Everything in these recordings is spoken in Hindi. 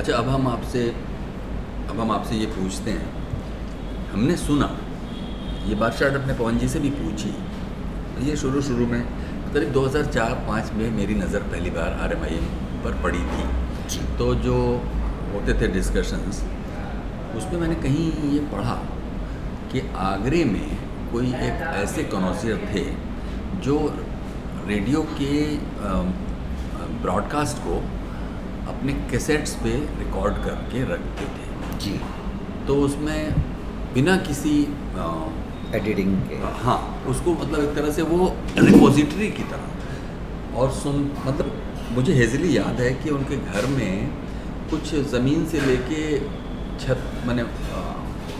अच्छा अब हम आपसे अब हम आपसे ये पूछते हैं। हमने सुना ये बात शायद अपने पवन जी से भी पूछी। ये शुरू शुरू में करीब 2004-5 में मेरी नज़र पहली बार आर पर पड़ी थी। तो जो होते थे डिस्कशंस उसमें मैंने कहीं ये पढ़ा कि आगरे में कोई एक ऐसे कनौसियर थे जो रेडियो के ब्रॉडकास्ट को अपने कैसेट्स पे रिकॉर्ड करके रखते थे। जी। तो उसमें बिना किसी एडिटिंग के। हाँ उसको मतलब एक तरह से वो रिपोजिटरी की तरह। और सुन मतलब मुझे हेजली याद है कि उनके घर में कुछ ज़मीन से लेके छत मैंने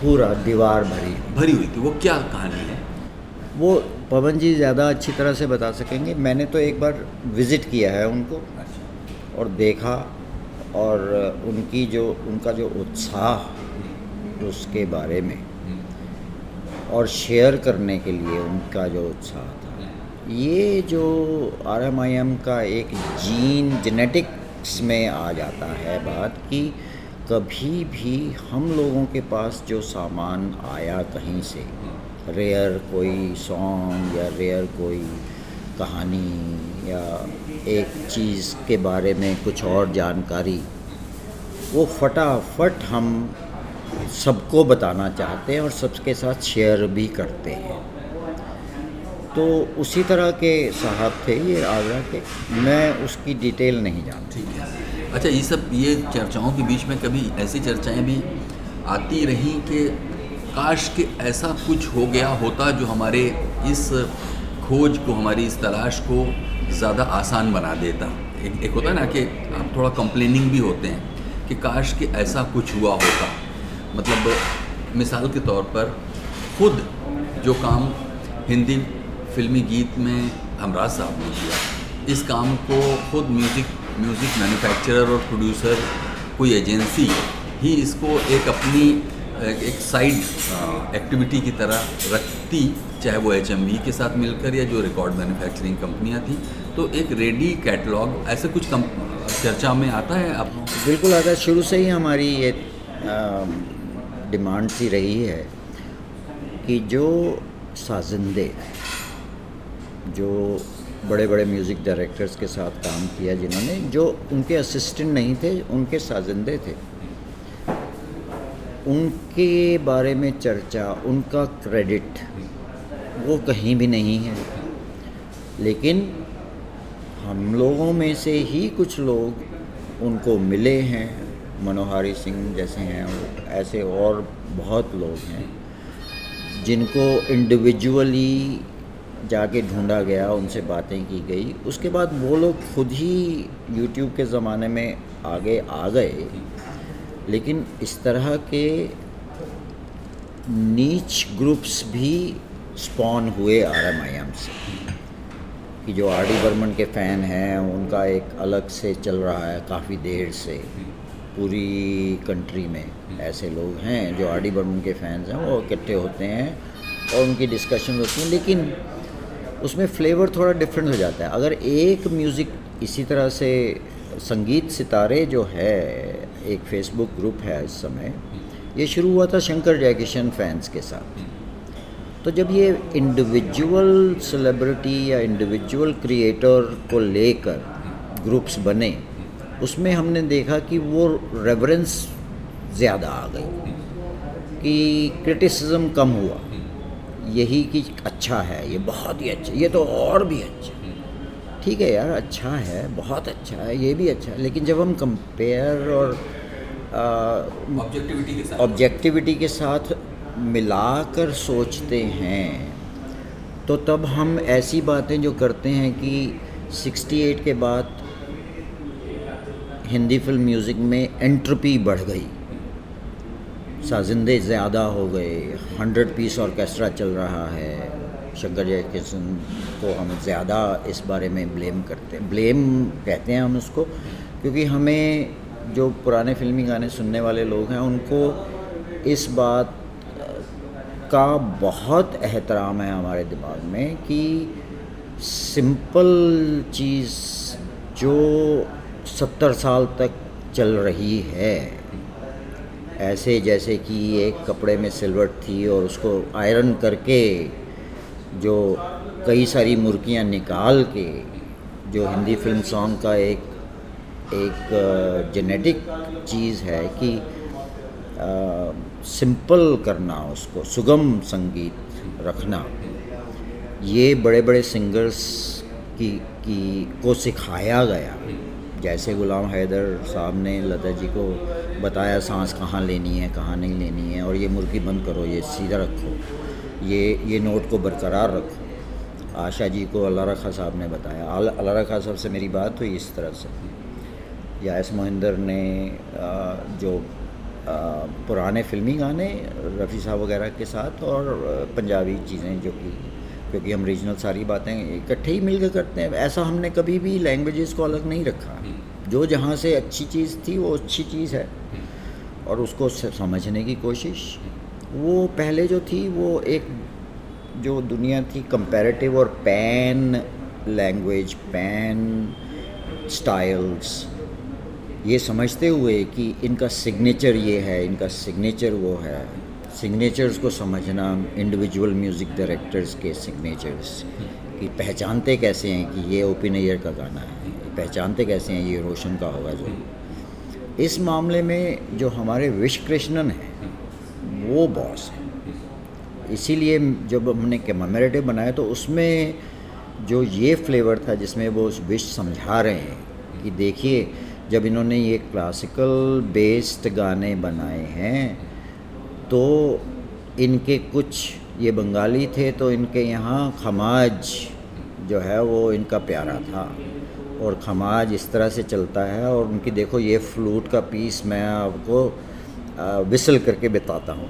पूरा दीवार भरी। भरी हुई थी। वो क्या कहानी है? वो पवन जी ज़्यादा अच्छी तरह से बता सकेंगे। मैंने तो एक बार विज़िट किया है उनको अच्छा। और देखा और उनकी जो, उनका जो उत्साह उसके बारे में और शेयर करने के लिए उनका जो उत्साह था। ये जो आर एम आई एम का एक जीन जेनेटिक्स में आ जाता है बात कि कभी भी हम लोगों के पास जो सामान आया कहीं से रेयर कोई सॉन्ग या रेयर कोई कहानी या एक चीज़ के बारे में कुछ और जानकारी। वो फटाफट हम सबको बताना चाहते हैं और सबके साथ शेयर भी करते हैं। तो उसी तरह के साहब थे ये आगरा के। मैं उसकी डिटेल नहीं जानता। ठीक है। अच्छा ये सब, ये चर्चाओं के बीच में कभी ऐसी चर्चाएँ भी आती रहीं कि, काश कि ऐसा कुछ हो गया होता जो हमारे इस खोज को, हमारी इस तलाश को ज़्यादा आसान बना देता। एक, एक होता है ना कि आप थोड़ा कंप्लेनिंग भी होते हैं कि काश कि ऐसा कुछ हुआ होता। मतलब मिसाल के तौर पर खुद जो काम हिंदी फिल्मी गीत में हमराज साहब ने किया इस काम को खुद म्यूज़िक म्यूज़िक मैन्युफैक्चरर और प्रोड्यूसर कोई एजेंसी ही इसको एक अपनी एक साइड एक्टिविटी की तरह रखती चाहे वो एचएमवी के साथ मिलकर या जो रिकॉर्ड मैन्युफैक्चरिंग कंपनियाँ थी तो एक रेडी कैटलॉग ऐसे कुछ कम, चर्चा में आता है आप? बिल्कुल आता है। शुरू से ही हमारी ये डिमांड सी रही है कि जो साजिंदे जो बड़े बड़े म्यूज़िक डायरेक्टर्स के साथ काम किया जिन्होंने, जो उनके असिस्टेंट नहीं थे, उनके साजिंदे थे। उनके बारे में चर्चा, उनका क्रेडिट वो कहीं भी नहीं है। लेकिन हम लोगों में से ही कुछ लोग उनको मिले हैं। मनोहारी सिंह जैसे हैं, ऐसे और बहुत लोग हैं, जिनको इंडिविजुअली जाके ढूंढा गया, उनसे बातें की गई। उसके बाद वो लोग खुद ही यूट्यूब के ज़माने में आगे आ गए। लेकिन इस तरह के नीच ग्रुप्स भी स्पॉन हुए आर एम आई एम से। कि जो आर डी बर्मन के फ़ैन हैं, उनका एक अलग से चल रहा है काफ़ी देर से, पूरी कंट्री में ऐसे लोग हैं जो आर डी बर्मन के फ़ैन्स हैं, वो इकट्ठे होते हैं और उनकी डिस्कशन होती है, लेकिन उसमें फ्लेवर थोड़ा डिफरेंट हो जाता है। अगर एक म्यूज़िक इसी तरह से संगीत सितारे जो है, एक फेसबुक ग्रुप है इस समय, ये शुरू हुआ था शंकर जयकिशन फैंस के साथ। तो जब ये इंडिविजुअल सेलिब्रिटी या इंडिविजुअल क्रिएटर को लेकर ग्रुप्स बने उसमें हमने देखा कि वो रेवरेंस ज़्यादा आ गई कि क्रिटिसिज्म कम हुआ। यही कि अच्छा है ये बहुत ही अच्छा ये तो और भी अच्छा। ठीक है यार अच्छा है बहुत अच्छा है ये भी अच्छा है लेकिन जब हम कंपेयर और ऑब्जेक्टिविटी के साथ। ऑब्जेक्टिविटी के साथ मिलाकर सोचते हैं तो तब हम ऐसी बातें जो करते हैं कि 68 के बाद हिंदी फ़िल्म म्यूज़िक में एंट्रपी बढ़ गई। साजिंदे ज़्यादा हो गए, हंड्रेड पीस ऑर्केस्ट्रा चल रहा है, शंकर जय किशन को हम ज़्यादा इस बारे में ब्लेम करते हैं। ब्लेम कहते हैं हम उसको, क्योंकि हमें जो पुराने फिल्मी गाने सुनने वाले लोग हैं, उनको इस बात का बहुत एहतराम है हमारे दिमाग में कि सिंपल चीज़ जो सत्तर साल तक चल रही है, ऐसे जैसे कि एक कपड़े में सिलवट थी और उसको आयरन करके जो कई सारी मुर्गियाँ निकाल के, जो हिंदी फ़िल्म सॉन्ग का एक एक जेनेटिक चीज़ है कि सिंपल करना, उसको सुगम संगीत रखना, ये बड़े बड़े सिंगर्स की की, को सिखाया गया। जैसे गुलाम हैदर साहब ने लता जी को बताया, सांस कहाँ लेनी है, कहाँ नहीं लेनी है, और ये मुर्गी बंद करो, ये सीधा रखो, ये ये नोट को बरकरार रखो। आशा जी को अल्लाह रखा साहब ने बताया। अल्लाह रखा साहब से मेरी बात हुई इस तरह से। या एस मोहिंदर ने जो पुराने फिल्मी गाने रफ़ी साहब वगैरह के साथ और पंजाबी चीज़ें जो कि क्योंकि हम रीजनल सारी बातें इकट्ठे ही मिलकर करते हैं। ऐसा हमने कभी भी लैंग्वेजेस को अलग नहीं रखा। जो जहाँ से अच्छी चीज़ थी वो अच्छी चीज़ है। और उसको समझने की कोशिश। वो पहले जो थी वो एक जो दुनिया थी कंपैरेटिव और पैन लैंग्वेज पैन स्टाइल्स ये समझते हुए कि इनका सिग्नेचर ये है, इनका सिग्नेचर वो है। सिग्नेचर्स को समझना इंडिविजुअल म्यूज़िक डायरेक्टर्स के सिग्नेचर्स कि पहचानते कैसे हैं कि ये ओपी नैयर का गाना है, पहचानते कैसे हैं ये रोशन का होगा जो इस मामले में जो हमारे विश कृष्णन हैं, वो बॉस हैं। इसीलिए जब हमने कमेमोरेटिव बनाया तो उसमें जो ये फ्लेवर था जिसमें वो उस विश समझा रहे हैं कि देखिए जब इन्होंने ये क्लासिकल बेस्ड गाने बनाए हैं तो इनके कुछ ये बंगाली थे तो इनके यहाँ खमाज जो है वो इनका प्यारा था। और खमाज इस तरह से चलता है और उनकी देखो ये फ्लूट का पीस मैं आपको विसल करके बताता हूँ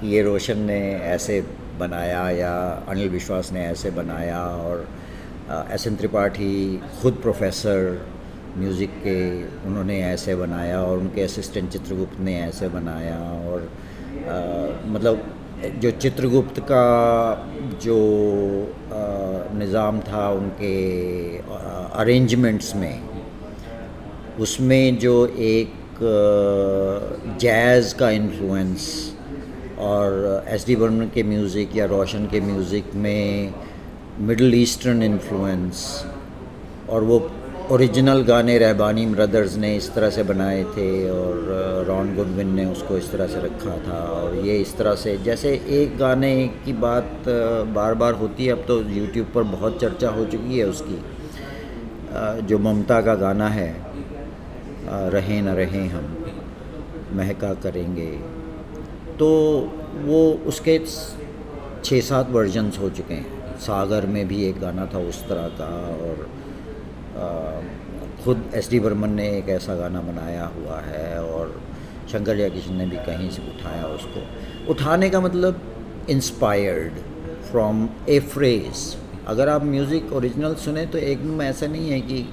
कि ये रोशन ने ऐसे बनाया या अनिल विश्वास ने ऐसे बनाया और एस एन त्रिपाठी, खुद प्रोफेसर म्यूज़िक के उन्होंने ऐसे बनाया और उनके असिस्टेंट चित्रगुप्त ने ऐसे बनाया और आ, मतलब जो चित्रगुप्त का जो निज़ाम था उनके अरेंजमेंट्स में उसमें जो एक जैज़ का इन्फ्लुएंस और एस डी बर्मन के म्यूज़िक या रोशन के म्यूज़िक में मिडल ईस्टर्न इन्फ्लुएंस और वो ओरिजिनल गाने रहबानी ब्रदर्स ने इस तरह से बनाए थे और रॉन गुडविन ने उसको इस तरह से रखा था और ये इस तरह से, जैसे एक गाने की बात बार बार होती है, अब तो यूट्यूब पर बहुत चर्चा हो चुकी है उसकी। जो ममता का गाना है रहें न रहें हम, महका करेंगे तो वो उसके छः सात वर्जन्स हो चुके हैं। सागर में भी एक गाना था उस तरह का और खुद एस डी बर्मन ने एक ऐसा गाना बनाया हुआ है और शंकर जयकिशन ने भी कहीं से उठाया उसको। उठाने का मतलब इंस्पायर्ड फ्रॉम ए फ्रेज अगर आप म्यूज़िक ओरिजिनल सुने तो एकदम ऐसा नहीं है कि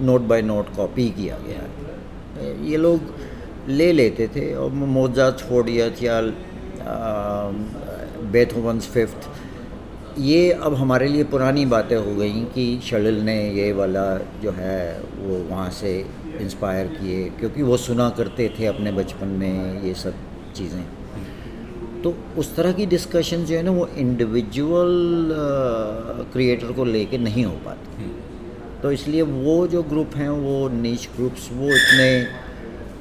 नोट बाय नोट कॉपी किया गया है। ये लोग ले लेते थे और मोजाज फोर्डियत या बेथोवंस फिफ्थ ये अब हमारे लिए पुरानी बातें हो गई कि शलिल ने ये वाला जो है वो वहाँ से इंस्पायर किए क्योंकि वो सुना करते थे अपने बचपन में ये सब चीज़ें। तो उस तरह की डिस्कशन जो है ना वो इंडिविजुअल क्रिएटर को लेके नहीं हो पाती। तो इसलिए वो जो ग्रुप हैं वो नीच ग्रुप्स वो इतने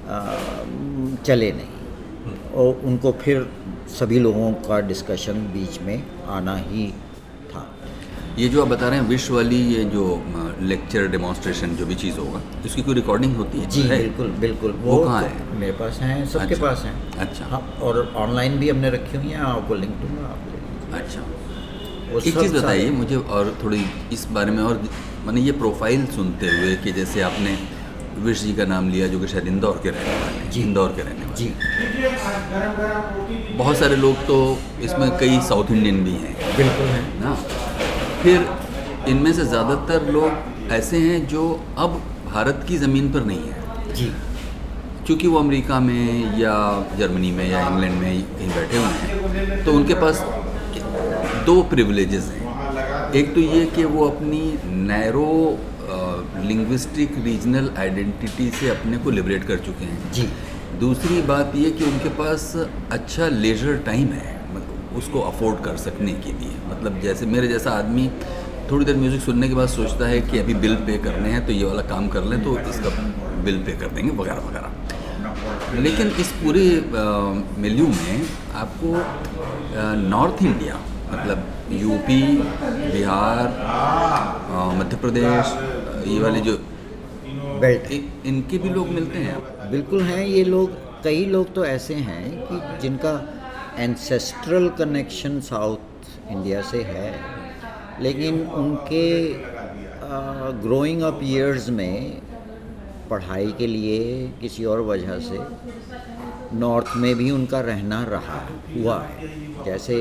आ, चले नहीं। और उनको फिर सभी लोगों का डिस्कशन बीच में आना ही ये जो आप बता रहे हैं विश वाली ये जो लेक्चर डेमोन्स्ट्रेशन जो भी चीज़ होगा इसकी कोई रिकॉर्डिंग होती है? जी है? बिल्कुल बिल्कुल। वो, वो कहाँ तो है? मेरे पास हैं सबके अच्छा, पास हैं। अच्छा। हाँ और ऑनलाइन भी हमने रखी हुई हैं आपको लिंक दूँगा आप अच्छा। एक चीज़ बताइए मुझे और थोड़ी इस बारे में और मैंने ये प्रोफ़ाइल सुनते हुए कि जैसे आपने विश जी का नाम लिया जो कि शायद इंदौर के रहने वाले हैं। जी। इंदौर के रहने वाले जी। बहुत सारे लोग तो इसमें कई साउथ इंडियन भी हैं। बिल्कुल हैं। ना? फिर इनमें से ज़्यादातर लोग ऐसे हैं जो अब भारत की ज़मीन पर नहीं है। जी। क्योंकि वो अमेरिका में या जर्मनी में या इंग्लैंड में कहीं बैठे हुए हैं। तो उनके पास दो प्रिविलेजेस हैं। एक तो ये कि वो अपनी नैरो लिंग्विस्टिक रीजनल आइडेंटिटी से अपने को लिबरेट कर चुके हैं। जी। दूसरी बात ये कि उनके पास अच्छा लेजर टाइम है मतलब उसको अफोर्ड कर सकने के लिए। मतलब जैसे मेरे जैसा आदमी थोड़ी देर म्यूज़िक सुनने के बाद सोचता है कि अभी बिल पे करने हैं तो ये वाला काम कर लें तो इसका बिल पे कर देंगे वगैरह वगैरह। लेकिन इस पूरे मिल्यू में आपको नॉर्थ इंडिया मतलब यूपी बिहार मध्य प्रदेश ये वाले जो बेल्ट इनके भी लोग मिलते हैं। बिल्कुल हैं ये लोग कई लोग तो ऐसे हैं कि जिनका एंसेस्ट्रल कनेक्शन साउथ इंडिया से है। लेकिन उनके ग्रोइंग अप ईयर्स में पढ़ाई के लिए किसी और वजह से नॉर्थ में भी उनका रहना रहा, हुआ है। जैसे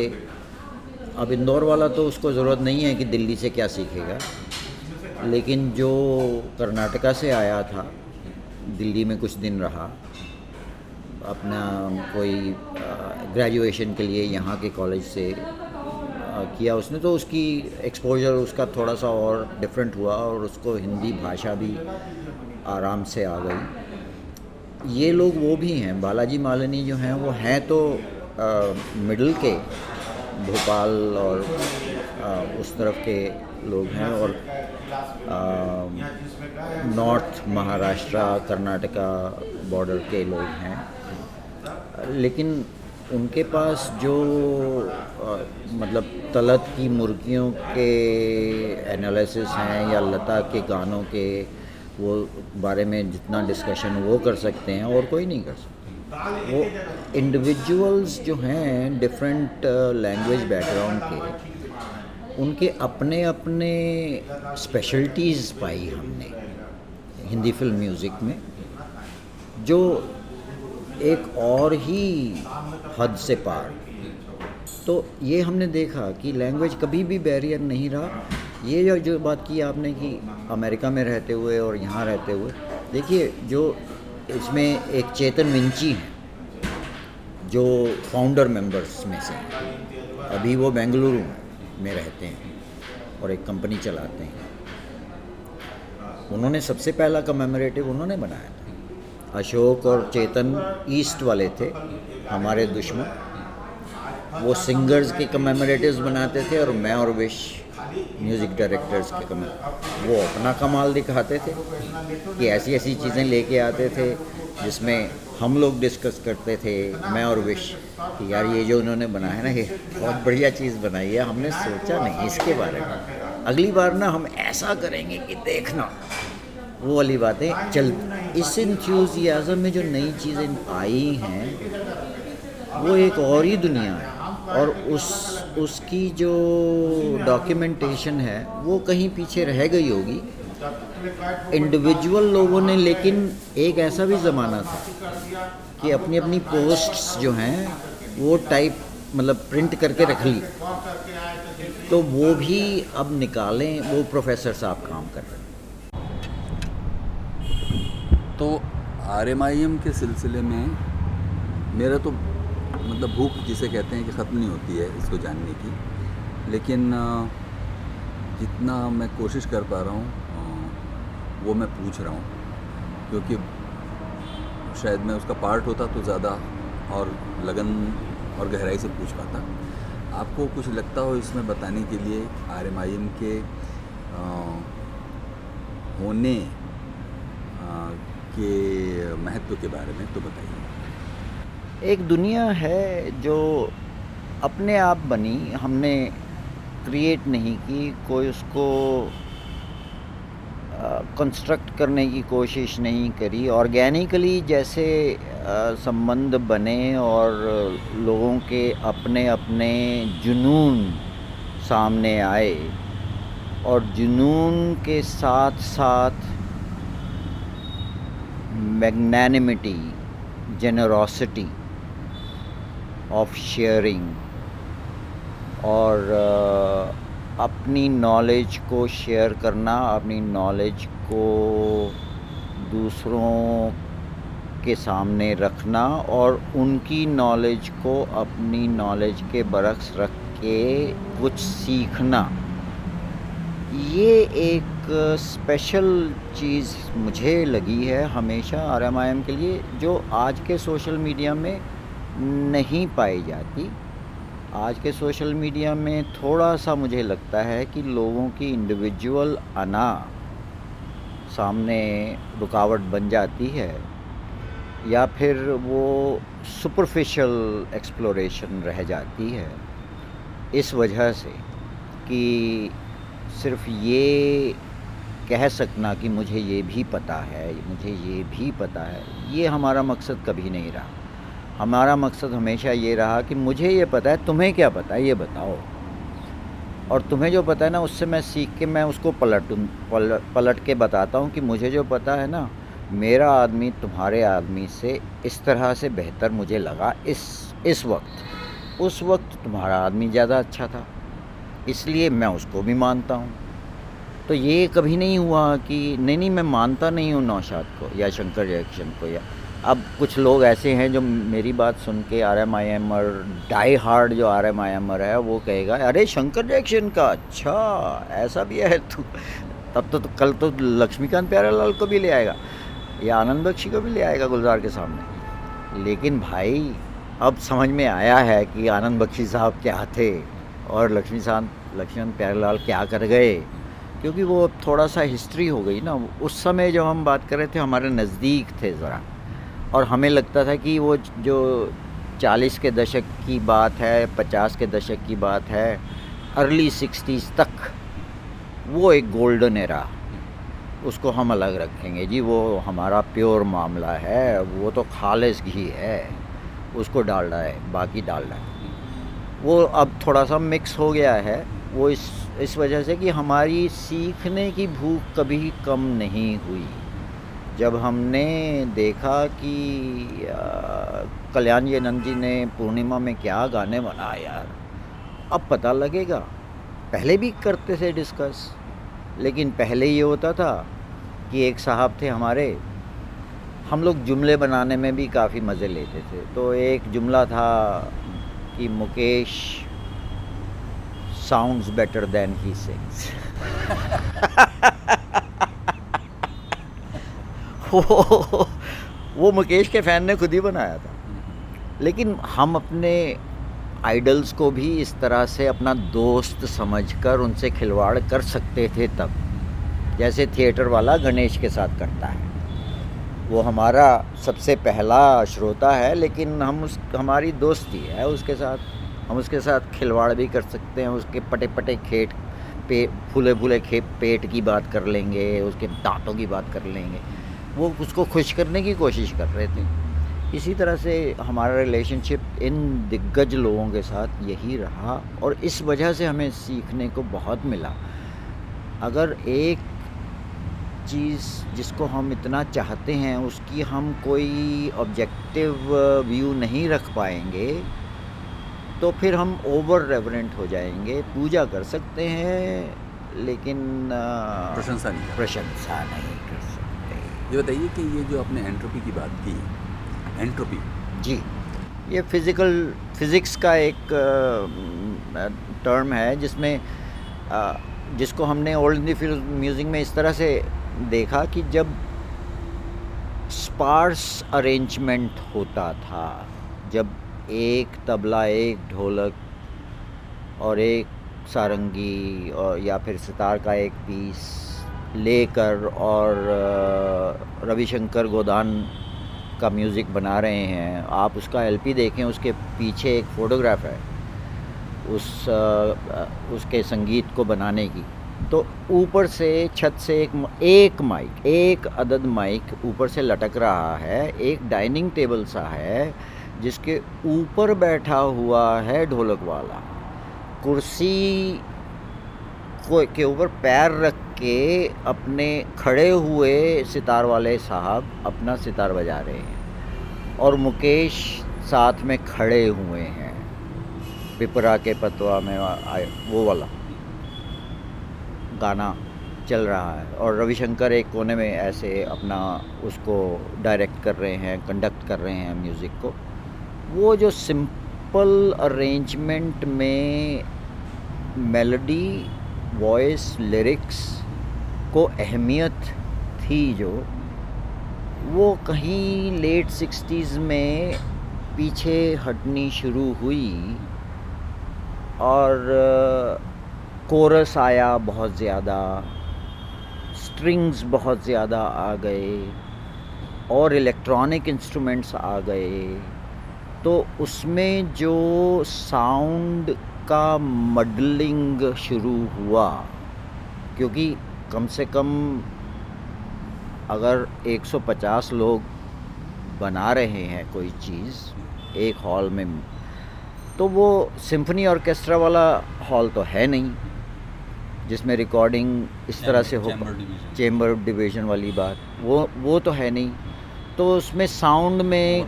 अब इंदौर वाला तो उसको ज़रूरत नहीं है कि दिल्ली से क्या सीखेगा, लेकिन जो कर्नाटका से आया था, दिल्ली में कुछ दिन रहा, अपना कोई ग्रेजुएशन के लिए यहाँ के कॉलेज से किया उसने तो उसकी एक्सपोजर उसका थोड़ा सा और डिफरेंट हुआ और उसको हिंदी भाषा भी आराम से आ गई। ये लोग वो भी हैं बालाजी मालिनी जो हैं वो हैं तो मिडिल के भोपाल और अ, उस तरफ़ के लोग हैं और नॉर्थ महाराष्ट्र कर्नाटका बॉर्डर के लोग हैं। लेकिन उनके पास जो अ, मतलब तलत की मुर्गियों के एनालिसिस हैं या लता के गानों के वो बारे में जितना डिस्कशन वो कर सकते हैं और कोई नहीं कर सकता। वो इंडिविजुअल्स जो हैं डिफरेंट लैंग्वेज बैकग्राउंड के उनके अपने अपने स्पेशलिटीज़ पाई हमने हिंदी फ़िल्म म्यूज़िक में जो एक और ही हद से पार। तो ये हमने देखा कि लैंग्वेज कभी भी बैरियर नहीं रहा। ये जो जो बात की आपने कि अमेरिका में रहते हुए और यहाँ रहते हुए, देखिए जो इसमें एक चेतन विंची हैं, जो फाउंडर मेंबर्स में से अभी वो बेंगलुरु में रहते हैं और एक कंपनी चलाते हैं। उन्होंने सबसे पहला कमेमोरेटिव उन्होंने बनाया था। अशोक और चेतन ईस्ट वाले थे, हमारे दुश्मन। वो सिंगर्स के कमेमोरेटिव्स बनाते थे और मैं और विश म्यूज़िक डायरेक्टर्स के कम वो अपना कमाल दिखाते थे कि ऐसी ऐसी चीज़ें लेके आते थे जिसमें हम लोग डिस्कस करते थे, मैं और विश, कि यार ये जो उन्होंने बनाया ना, ये बहुत बढ़िया चीज़ बनाई है, हमने सोचा नहीं इसके बारे में। अगली बार ना हम ऐसा करेंगे कि देखना। वो वाली बातें चल इस इंथ्यूजियाज़म में जो नई चीज़ें आई हैं, वो एक और ही दुनिया है। और उस, उसकी जो डॉक्यूमेंटेशन है, वो कहीं पीछे रह गई होगी। इंडिविजुअल लोगों ने, लेकिन एक ऐसा भी ज़माना था कि अपनी अपनी पोस्ट्स जो हैं, वो टाइप मतलब प्रिंट करके रख ली। तो वो भी अब निकालें, वो प्रोफेसर साहब काम कर रहे हैं। तो आर एम आई एम के सिलसिले में मेरा तो मतलब भूख जिसे कहते हैं कि ख़त्म नहीं होती है इसको जानने की। लेकिन जितना मैं कोशिश कर पा रहा हूँ वो मैं पूछ रहा हूँ। क्योंकि शायद मैं उसका पार्ट होता तो ज़्यादा और लगन और गहराई से पूछ पाता। आपको कुछ लगता हो इसमें बताने के लिए आर एम आई एम के अ, होने अ, के महत्व के बारे में तो बताइए। एक दुनिया है जो अपने आप बनी, हमने क्रिएट नहीं की, कोई उसको कंस्ट्रक्ट करने की कोशिश नहीं करी। ऑर्गेनिकली जैसे संबंध बने और लोगों के अपने अपने जुनून सामने आए और जुनून के साथ साथ मैग्नैनिमिटी जेनरोसिटी ऑफ़ शेयरिंग और अ, अपनी नॉलेज को शेयर करना अपनी नॉलेज को दूसरों के सामने रखना और उनकी नॉलेज को अपनी नॉलेज के बरक्स रख के कुछ सीखना। ये एक स्पेशल चीज़ मुझे लगी है हमेशा आर एम आई एम के लिए, जो आज के सोशल मीडिया में नहीं पाई जाती। आज के सोशल मीडिया में थोड़ा सा मुझे लगता है कि लोगों की इंडिविजुअल अना सामने रुकावट बन जाती है, या फिर वो सुपरफिशियल एक्सप्लोरेशन रह जाती है। इस वजह से कि सिर्फ़ ये कह सकना कि मुझे ये भी पता है, मुझे ये भी पता है, ये हमारा मकसद कभी नहीं रहा। हमारा मकसद हमेशा ये रहा कि मुझे ये पता है, तुम्हें क्या पता है, ये बताओ। और तुम्हें जो पता है ना, उससे मैं सीख के मैं उसको पलट पलट के बताता हूँ कि मुझे जो पता है ना, मेरा आदमी तुम्हारे आदमी से इस तरह से बेहतर मुझे लगा इस इस वक्त। उस वक्त तुम्हारा आदमी ज़्यादा अच्छा था। इसलिए मैं उसको भी मानता हूँ। तो ये कभी नहीं हुआ कि नहीं नहीं मैं मानता नहीं हूँ नौशाद को या शंकर जयकिशन को या अब कुछ लोग ऐसे हैं जो मेरी बात सुन के आर एम आई एम और डाई हार्ड जो R M I M R है वो कहेगा अरे शंकर जैक्शन का अच्छा ऐसा भी है तू तब तो, तो कल तो लक्ष्मीकांत प्यारेलाल को भी ले आएगा या आनंद बख्शी को भी ले आएगा गुलजार के सामने। लेकिन भाई अब समझ में आया है कि आनंद बख्शी साहब क्या थे। और लक्ष्मीकांत लक्ष्मीकांत प्यारेलाल क्या कर गए? क्योंकि वो थोड़ा सा हिस्ट्री हो गई ना। उस समय जब हम बात कर रहे थे, हमारे नज़दीक थे ज़रा। और हमें लगता था कि वो जो चालीस के दशक की बात है, पचास के दशक की बात है अर्ली सिक्सटीज़ तक, वो एक गोल्डन एरा उसको हम अलग रखेंगे। जी, वो हमारा प्योर मामला है। वो तो खालिश घी है। उसको डालना है, बाकी डालना है। वो अब थोड़ा सा मिक्स हो गया है। वो इस इस वजह से कि हमारी सीखने की भूख कभी कम नहीं हुई। जब हमने देखा कि कल्याण जी नंद जी ने पूर्णिमा में क्या गाने बनाए यार, अब पता लगेगा। पहले भी करते थे डिस्कस लेकिन पहले ये होता था कि एक साहब थे हमारे, हम लोग जुमले बनाने में भी काफ़ी मज़े लेते थे। तो एक जुमला था कि Mukesh sounds better than he sings वो वो मुकेश के फ़ैन ने खुद ही बनाया था। लेकिन हम अपने आइडल्स को भी इस तरह से अपना दोस्त समझकर उनसे खिलवाड़ कर सकते थे तब। जैसे थिएटर वाला गणेश के साथ करता है। वो हमारा सबसे पहला श्रोता है, लेकिन हम उस, हमारी दोस्ती है, उसके साथ, हम उसके साथ खिलवाड़ भी कर सकते हैं, उसके पटे पटे खेट पे फूले फूले खे, पेट की बात कर लेंगे, उसके दांतों की बात कर लेंगे। वो उसको खुश करने की कोशिश कर रहे थे। इसी तरह से हमारा रिलेशनशिप इन दिग्गज लोगों के साथ यही रहा, और इस वजह से हमें सीखने को बहुत मिला। अगर एक चीज़ जिसको हम इतना चाहते हैं उसकी हम कोई ऑब्जेक्टिव व्यू नहीं रख पाएँगे तो फिर हम ओवर रेवरेंट हो जाएँगे। पूजा कर सकते हैं लेकिन प्रशंसा नहीं प्रशंसा नहीं कर सकते। ये बताइए कि ये जो आपने एंट्रोपी की बात की एंट्रोपी जी। ये फ़िज़िकल फिज़िक्स का एक टर्म है जिसमें जिसको हमने ओल्ड फ़िल्म म्यूज़िक में इस तरह से देखा कि जब स्पार्स अरेंजमेंट होता था, जब एक तबला, एक ढोलक और एक सारंगी और या फिर सितार का एक पीस लेकर और रविशंकर गोदान का म्यूज़िक बना रहे हैं, आप उसका एलपी देखें, उसके पीछे एक फ़ोटोग्राफ है, उस उसके संगीत को बनाने की। तो ऊपर से छत से एक एक माइक, एक अदद माइक ऊपर से लटक रहा है। एक डाइनिंग टेबल सा है जिसके ऊपर बैठा हुआ है ढोलक वाला। कुर्सी को, के ऊपर पैर रख के अपने खड़े हुए सितार वाले साहब अपना सितार बजा रहे हैं और मुकेश साथ में खड़े हुए हैं। पिपरा के पतवा में वो वाला। गाना चल रहा है और रविशंकर एक कोने में ऐसे अपना उसको डायरेक्ट कर रहे हैं कंडक्ट कर रहे हैं म्यूज़िक को। वो जो सिंपल अरेंजमेंट में मेलोडी वॉइस लिरिक्स को अहमियत थी जो, वो कहीं लेट सिक्सटीज़ में पीछे हटनी शुरू हुई। और कोरस आया बहुत ज़्यादा स्ट्रिंग्स बहुत ज़्यादा आ गए और इलेक्ट्रॉनिक इंस्ट्रूमेंट्स आ गए। तो उसमें जो साउंड का मडलिंग शुरू हुआ, क्योंकि कम से कम अगर 150 लोग बना रहे हैं कोई चीज़ एक हॉल में तो वो सिम्फनी ऑर्केस्ट्रा वाला हॉल तो है नहीं। जिसमें रिकॉर्डिंग इस तरह से हो चेम्बर डिवीज़न वाली बात वो वो तो है नहीं। तो उसमें साउंड में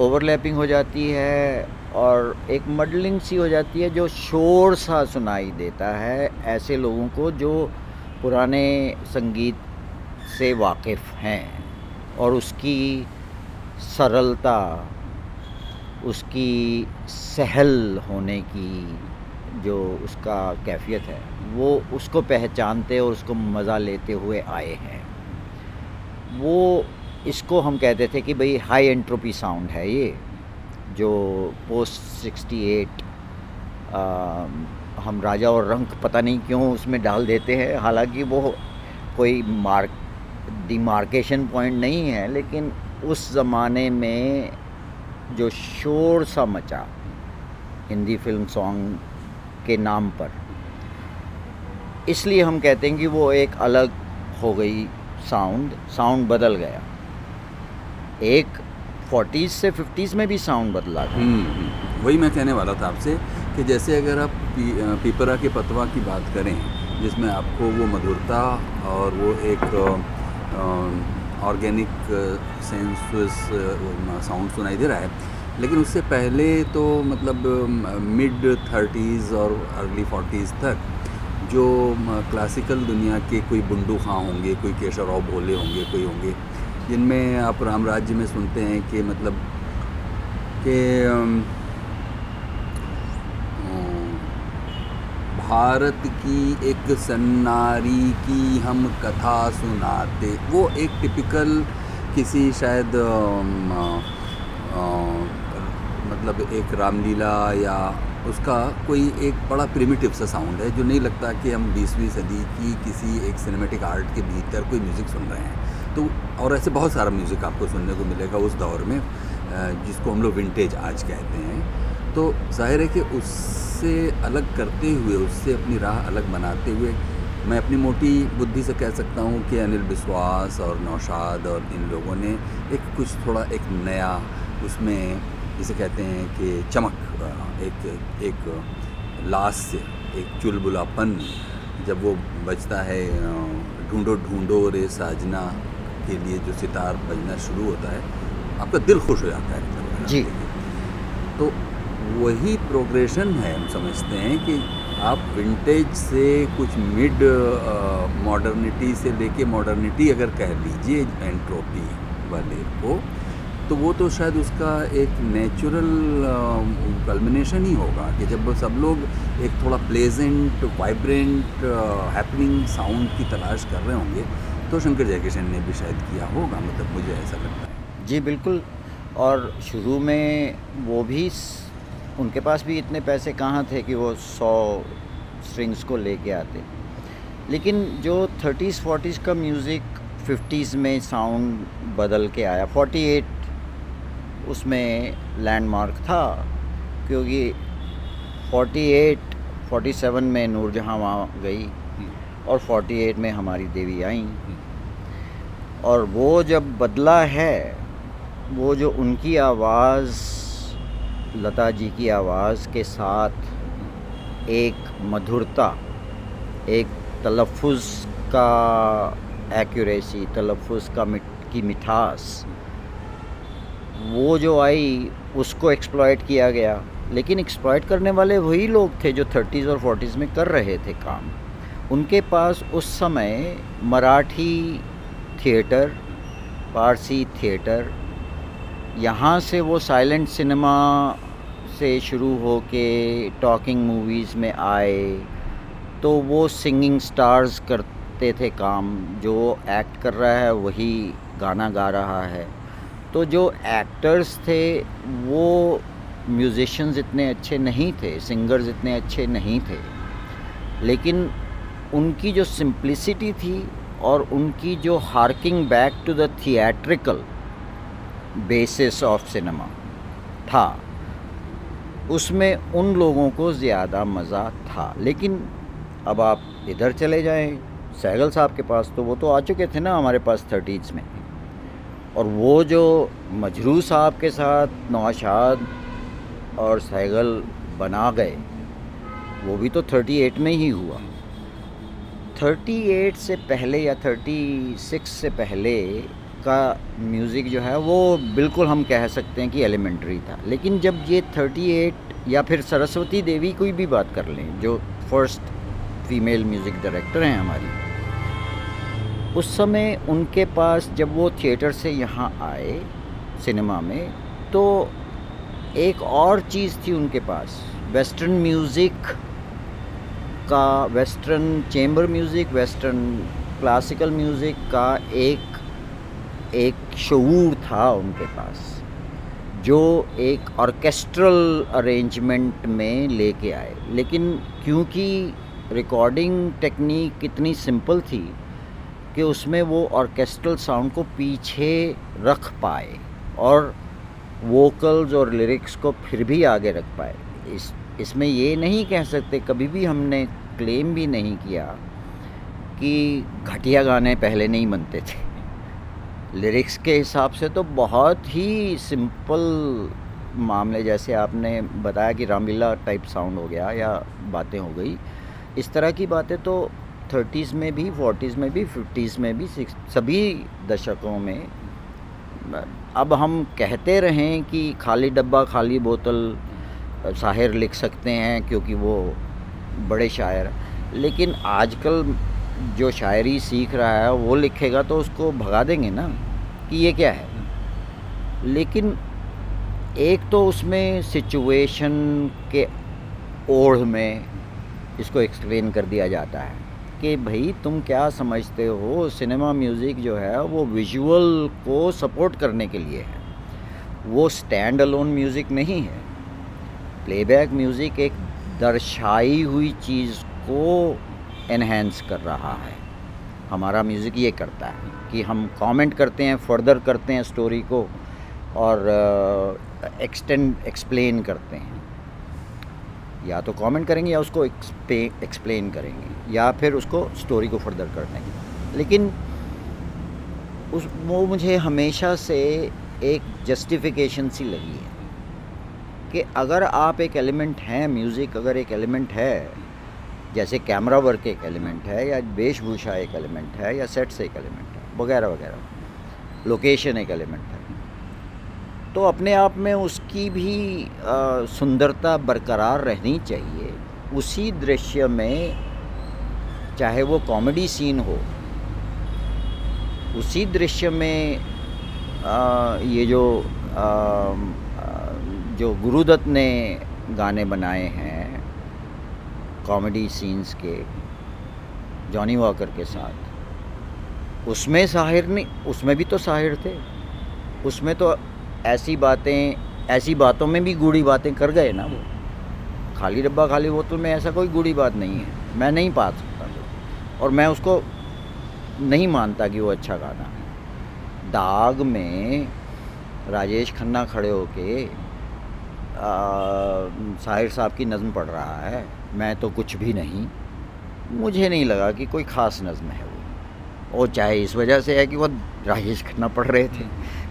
ओवरलैपिंग हो जाती है और एक मडलिंग सी हो जाती है जो शोर सा सुनाई देता है ऐसे लोगों को जो पुराने संगीत से वाकिफ़ हैं और उसकी सरलता उसकी सहल होने की जो उसका कैफियत है। वो उसको पहचानते और उसको मज़ा लेते हुए आए हैं। वो इसको हम कहते थे कि भाई हाई एंट्रोपी साउंड है ये, जो पोस्ट सिक्सटी एट हम राजा और रंक पता नहीं क्यों उसमें डाल देते हैं। हालाँकि वो कोई मार्क डिमार्केशन पॉइंट नहीं है, लेकिन उस ज़माने में जो शोर सा मचा हिंदी फ़िल्म सॉन्ग के नाम पर इसलिए हम कहते हैं कि वो एक अलग हो गई साउंड साउंड बदल गया एक फोर्टीज़ से फिफ्टीज़ में भी साउंड बदला था हम्म, हम्म। वही मैं कहने वाला था आपसे कि जैसे अगर आप पी, पीपरा के पतवा की बात करें जिसमें आपको वो मधुरता और वो एक ऑर्गेनिक सेंसुअस साउंड सुनाई दे रहा है लेकिन उससे पहले तो मतलब मिड थर्टीज़ और अर्ली फोर्टीज़ तक जो क्लासिकल दुनिया के कोई बुंडू खां होंगे कोई केशवराव भोले होंगे कोई होंगे जिनमें आप राम राज्य में सुनते हैं कि मतलब कि भारत की एक सन्नारी की हम कथा सुनाते। वो एक टिपिकल किसी शायद आ, आ, मतलब एक रामलीला या उसका कोई एक बड़ा प्रिमिटिव सा साउंड है, जो नहीं लगता कि हम बीसवीं सदी की किसी एक सिनेमेटिक आर्ट के भीतर कोई म्यूज़िक सुन रहे हैं। तो और ऐसे बहुत सारा म्यूज़िक आपको सुनने को मिलेगा उस दौर में जिसको हम लोग विंटेज आज कहते हैं। तो ज़ाहिर है कि उससे अलग करते हुए, उससे अपनी राह अलग बनाते हुए, मैं अपनी मोटी बुद्धि से कह सकता हूँ कि अनिल विश्वास और नौशाद और इन लोगों ने एक कुछ थोड़ा एक नया उसमें जिसे कहते हैं कि चमक एक एक लास्य एक चुलबुलापन जब वो बजता है ढूंढो ढूंढो रे साजना के लिए जो सितार बजना शुरू होता है आपका दिल खुश हो जाता है। जी। तो वही प्रोग्रेशन है हम समझते हैं कि आप विंटेज से कुछ मिड मॉडर्निटी से लेके मॉडर्निटी अगर कह लीजिए एंट्रोपी वाले को तो वो तो शायद उसका एक नेचुरल कल्मिनेशन ही होगा कि जब सब लोग एक थोड़ा प्लेजेंट वाइब्रेंट हैपनिंग साउंड की तलाश कर रहे होंगे तो शंकर जयकिशन ने भी शायद किया होगा मतलब मुझे ऐसा लगता है। जी, बिल्कुल। और शुरू में वो भी उनके पास भी इतने पैसे कहाँ थे कि वो सौ स्ट्रिंग्स को लेके आते। लेकिन जो थर्टीज़ फोर्टीज़ का म्यूज़िक फिफ्टीज़ में साउंड बदल के आया फोर्टी एट उसमें लैंडमार्क था क्योंकि फोर्टी एट फोर्टी सेवन में नूरजहाँ वहाँ गई और फोर्टी एट में हमारी देवी आई। और वो जब बदला है वो जो उनकी आवाज़ लता जी की आवाज़ के साथ एक मधुरता एक तलफ़ का एक्यूरेसी तलफ़ का मिट की मिठास वो जो आई, उसको एक्सप्लॉयट किया गया। लेकिन एक्सप्लॉयट करने वाले वही लोग थे जो थर्टीज़ और फोर्टीज़ में कर रहे थे काम। उनके पास उस समय मराठी थिएटर पारसी थिएटर यहाँ से वो साइलेंट सिनेमा से शुरू हो के टॉकिंग मूवीज़ में आए तो वो सिंगिंग स्टार्स करते थे काम। जो एक्ट कर रहा है, वही गाना गा रहा है। तो जो एक्टर्स थे, वो म्यूज़िशंस इतने अच्छे नहीं थे सिंगर्स इतने अच्छे नहीं थे। लेकिन उनकी जो सिंप्लिसिटी थी और उनकी जो harking back to the theatrical basis of cinema था, उसमें उन लोगों को ज़्यादा मज़ा था। लेकिन अब आप इधर चले जाएँ, सहगल साहब के पास तो वो तो आ चुके थे ना हमारे पास थर्टीज़ में। और वो जो मजरू साहब के साथ नौशाद और सहगल बना गए, वो भी तो थर्टी एट में ही हुआ। थर्टी एट से पहले या थर्टी सिक्स से पहले का म्यूज़िक जो है, वो बिल्कुल हम कह सकते हैं कि एलिमेंट्री था। लेकिन जब ये थर्टी एट या फिर सरस्वती देवी कोई भी बात कर लें, जो फ़र्स्ट फीमेल म्यूज़िक डायरेक्टर हैं हमारी उस समय उनके पास जब वो थिएटर से यहाँ आए सिनेमा में तो एक और चीज़ थी उनके पास। वेस्टर्न म्यूज़िक का, western chamber music, western classical music का एक एक शूर था उनके पास, जो एक ऑर्केस्ट्रल अरेंजमेंट में लेके आए। लेकिन क्योंकि रिकॉर्डिंग टेक्निक इतनी सिंपल थी कि उसमें वो ऑर्केस्ट्रल साउंड को पीछे रख पाए और वोकल्स और लिरिक्स को फिर भी आगे रख पाए। इस, इसमें ये नहीं कह सकते, कभी भी हमने क्लेम भी नहीं किया कि घटिया गाने पहले नहीं बनते थे। लिरिक्स के हिसाब से तो बहुत ही सिंपल मामले, जैसे आपने बताया कि रामलीला टाइप साउंड हो गया या बातें हो गई। इस तरह की बातें तो थर्टीज़ में भी, फोर्टीज़ में भी, फिफ्टीज़ में भी, सिक्स, सभी दशकों में, अब हम कहते रहें कि खाली डब्बा, खाली बोतल, शायर लिख सकते हैं क्योंकि वो बड़े शायर लेकिन आजकल जो शायरी सीख रहा है, वो लिखेगा तो उसको भगा देंगे ना, कि ये क्या है? लेकिन एक तो उसमें सिचुएशन के ओढ़ में इसको एक्सप्लेन कर दिया जाता है। कि भाई तुम क्या समझते हो? सिनेमा म्यूज़िक जो है, वो विजुअल को सपोर्ट करने के लिए है। वो स्टैंड अलोन म्यूज़िक नहीं है। प्लेबैक म्यूज़िक एक दर्शाई हुई चीज़ को एनहेंस कर रहा है। हमारा म्यूज़िक ये करता है कि हम कमेंट करते हैं फर्दर करते हैं स्टोरी को और एक्सटेंड एक्सप्लेन करते हैं। या तो कमेंट करेंगे या उसको एक्सप्लेन करेंगे, या फिर उसको स्टोरी को फर्दर कर देंगे। लेकिन उस वो मुझे हमेशा से एक जस्टिफिकेशन सी लगी है कि अगर आप एक एलिमेंट हैं म्यूज़िक अगर एक एलिमेंट है, जैसे कैमरा वर्क एक एलिमेंट है, या वेशभूषा एक एलिमेंट है, या सेट्स एक एलिमेंट है, वगैरह वगैरह। लोकेशन एक एलिमेंट है। तो अपने आप में उसकी भी सुंदरता बरकरार रहनी चाहिए। उसी दृश्य में चाहे वो कॉमेडी सीन हो उसी दृश्य में आ, ये जो आ, जो गुरुदत्त ने गाने बनाए हैं कॉमेडी सीन्स के जॉनी वॉकर के साथ उसमें साहिर नहीं उसमें भी तो साहिर थे। उसमें तो ऐसी बातें, ऐसी बातों में भी गूढ़ी बातें कर गए ना वो। खाली डब्बा खाली बोतल में ऐसा कोई गूढ़ी बात नहीं है। मैं नहीं पा सकता और मैं उसको नहीं मानता कि वो अच्छा गाना है। दाग में राजेश खन्ना खड़े होके साहिर साहब की नज़म पढ़ रहा है। मैं तो कुछ भी नहीं। मुझे नहीं लगा कि कोई ख़ास नज़म है वो। और चाहे इस वजह से है कि वो राजेश खन्ना पढ़ रहे थे।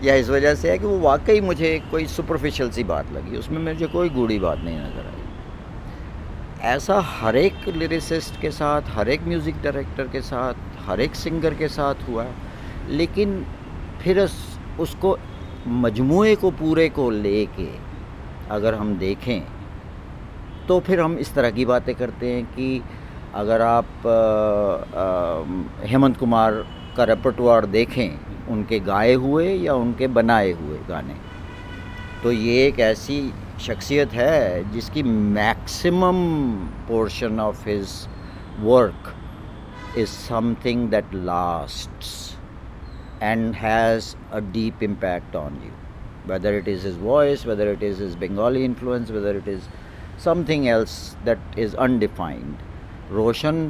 या इस वजह से है कि वो वाकई मुझे कोई सुपरफिशियल सी बात लगी। उसमें मुझे कोई गूढ़ी बात नहीं नज़र आई। ऐसा हर एक लिरिसिस्ट के साथ हर एक म्यूज़िक डायरेक्टर के साथ हर एक सिंगर के साथ हुआ लेकिन फिर उस, उसको मजमू को पूरे को ले के अगर हम देखें तो फिर हम इस तरह की बातें करते हैं कि अगर आप हेमंत कुमार का रेपरटवार देखें उनके गाए हुए या उनके बनाए हुए गाने। तो ये एक ऐसी शख्सियत है जिसकी maximum portion of his work is something that last and has a deep impact on you. Whether it is is voice whether it is is Bengali influence whether it is something else that is undefined Roshan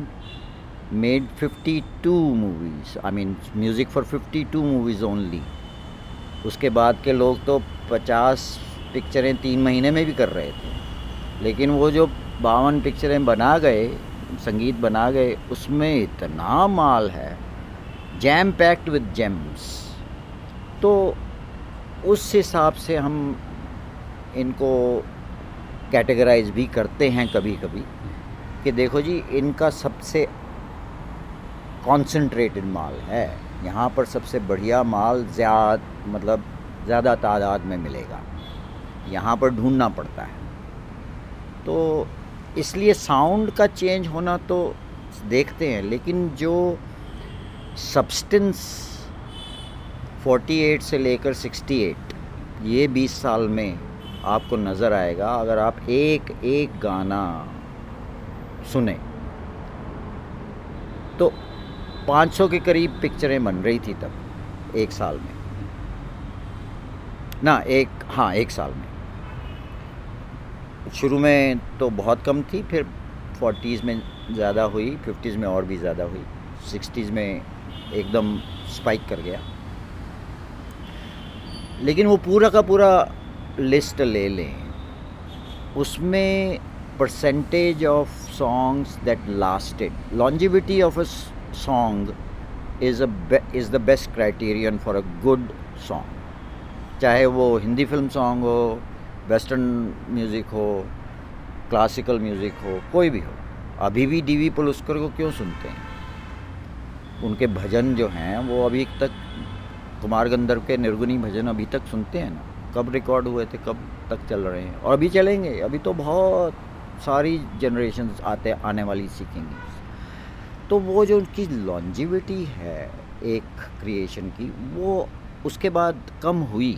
made 52 movies. I mean, music for 52 movies only. उसके बाद के लोग तो 50 पिक्चरें तीन महीने में भी कर रहे थे लेकिन वो जो बावन पिक्चरें बना गए संगीत बना गए उसमें इतना माल है जैम पैक्ड विद जेम्स तो उस हिसाब से हम इनको कैटेगराइज भी करते हैं कभी कभी कि देखो जी इनका सबसे कॉन्सेंट्रेटेड माल है। यहाँ पर सबसे बढ़िया माल ज़्यादा मतलब ज़्यादा तादाद में मिलेगा। यहाँ पर ढूंढना पड़ता है। तो इसलिए साउंड का चेंज होना तो देखते हैं, लेकिन जो सब्सटेंस 48 से लेकर 68 ये 20 साल में आपको नज़र आएगा, अगर आप एक एक गाना सुने। तो 500 के करीब पिक्चरें बन रही थी तब, एक साल में। ना, एक हाँ एक साल में। शुरू में तो बहुत कम थी, फिर फोर्टीज़ में ज़्यादा हुई, फिफ्टीज़ में और भी ज़्यादा हुई, सिक्सटीज़ में एकदम स्पाइक कर गया। लेकिन वो पूरा का पूरा लिस्ट ले लें, उसमें percentage of songs that lasted longevity of a song is a is the best criterion for a good song चाहे वो हिंदी फ़िल्म सॉन्ग हो वेस्टर्न म्यूज़िक हो क्लासिकल म्यूज़िक हो, कोई भी हो, अभी भी डी वी पुलस्कर को क्यों सुनते हैं? उनके भजन जो हैं, वो अभी तक कुमार गंधर्व के निर्गुणी भजन अभी तक सुनते हैं ना। कब रिकॉर्ड हुए थे, कब तक चल रहे हैं? और अभी चलेंगे, अभी तो बहुत सारी जनरेशन आते, आने वाली सीखेंगी। तो वो जो उनकी लॉन्जिविटी है एक क्रिएशन की, वो उसके बाद कम हुई।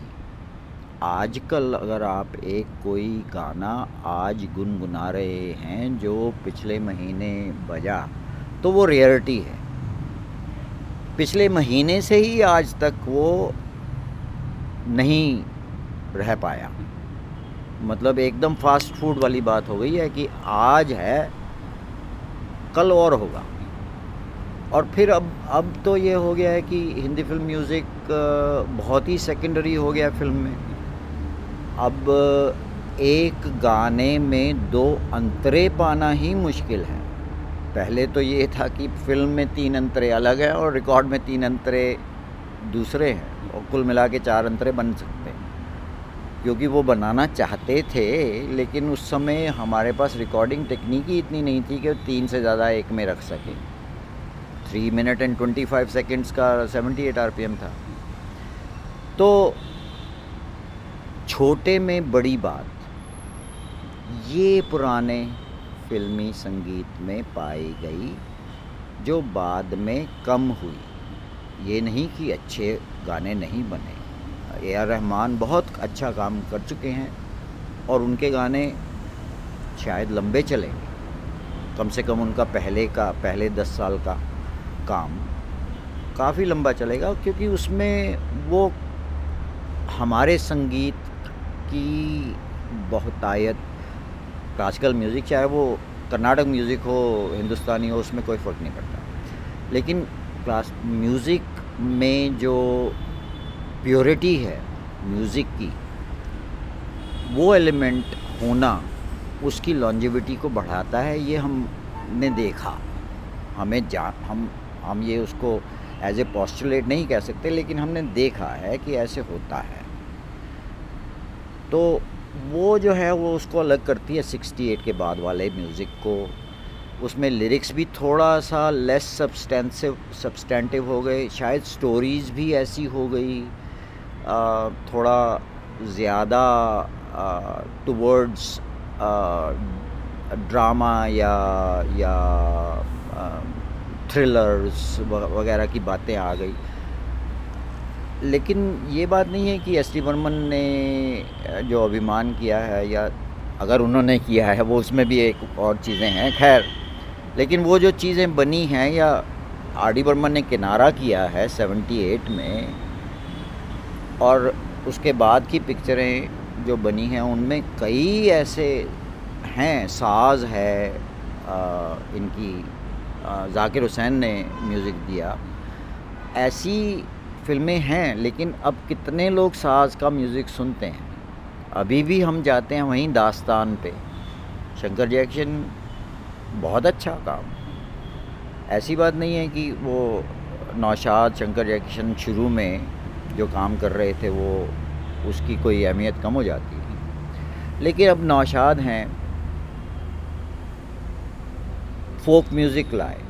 आजकल अगर आप एक कोई गाना आज गुनगुना रहे हैं जो पिछले महीने बजा तो वो रियलिटी है। पिछले महीने से ही आज तक वो नहीं रह पाया। मतलब एकदम फास्ट फ़ूड वाली बात हो गई है कि आज है, कल और होगा। और फिर अब अब तो ये हो गया है कि हिंदी फ़िल्म म्यूज़िक बहुत ही सेकेंडरी हो गया फ़िल्म में। अब, एक गाने में दो अंतरे पाना ही मुश्किल है। पहले तो ये था कि फ़िल्म में तीन अंतरे अलग हैं और रिकॉर्ड में तीन अंतरे दूसरे हैं और कुल मिला के चार अंतरे बन सकते हैं। क्योंकि वो बनाना चाहते थे, लेकिन उस समय हमारे पास रिकॉर्डिंग टेक्निक ही इतनी नहीं थी कि तीन से ज़्यादा एक में रख सके। Three minute and twenty five seconds का सेवेंटी एट आर था। तो छोटे में बड़ी बात, ये पुराने फिल्मी संगीत में पाई गई, जो बाद में कम हुई। ये नहीं कि अच्छे गाने नहीं बने। ए आर रहमान बहुत अच्छा काम कर चुके हैं और उनके गाने शायद लंबे चलेंगे। कम से कम उनका पहले का, पहले दस साल का। काम काफ़ी लंबा चलेगा, क्योंकि उसमें वो हमारे संगीत की बहुतायत क्लासिकल म्यूज़िक चाहे वो कर्नाटक म्यूज़िक हो, हिंदुस्तानी हो, उसमें कोई फ़र्क नहीं पड़ता। लेकिन क्लास म्यूज़िक में जो प्योरिटी है म्यूज़िक की, वो एलिमेंट होना उसकी लॉन्जिविटी को बढ़ाता है, ये हमने देखा, हमें जा, हम हम ये उसको एज ए पॉस्टुलेट नहीं कह सकते, लेकिन हमने देखा है कि ऐसे होता है। तो वो जो है, वो उसको अलग करती है 68 के बाद वाले म्यूज़िक को। उसमें लिरिक्स भी थोड़ा सा लेस सब्सटेंसिव सब्सटेंटिव हो गए। शायद स्टोरीज़ भी ऐसी हो गई थोड़ा ज़्यादा टूवर्ड्स ड्रामा या या थ्रिलर्स वगैरह की बातें आ गई। लेकिन ये बात नहीं है कि एस टी बर्मन ने जो अभिमान किया है या अगर उन्होंने किया है वो उसमें भी एक और चीज़ें हैं खैर। लेकिन वो जो चीज़ें बनी हैं या आर डी बर्मन ने किनारा किया है 78 में और उसके बाद की पिक्चरें जो बनी हैं उनमें कई ऐसे हैं साज है आ, इनकी जाकिर हुसैन ने म्यूज़िक दिया। ऐसी फ़िल्में हैं, लेकिन अब कितने लोग साज का म्यूज़िक सुनते हैं? अभी भी हम जाते हैं वहीं दास्तान पे। शंकर जैक्शन बहुत अच्छा काम। ऐसी बात नहीं है कि वो नौशाद, शंकर जैक्शन शुरू में जो काम कर रहे थे, वो उसकी कोई अहमियत कम हो जाती है लेकिन अब नौशाद हैं फोक म्यूज़िक लाए।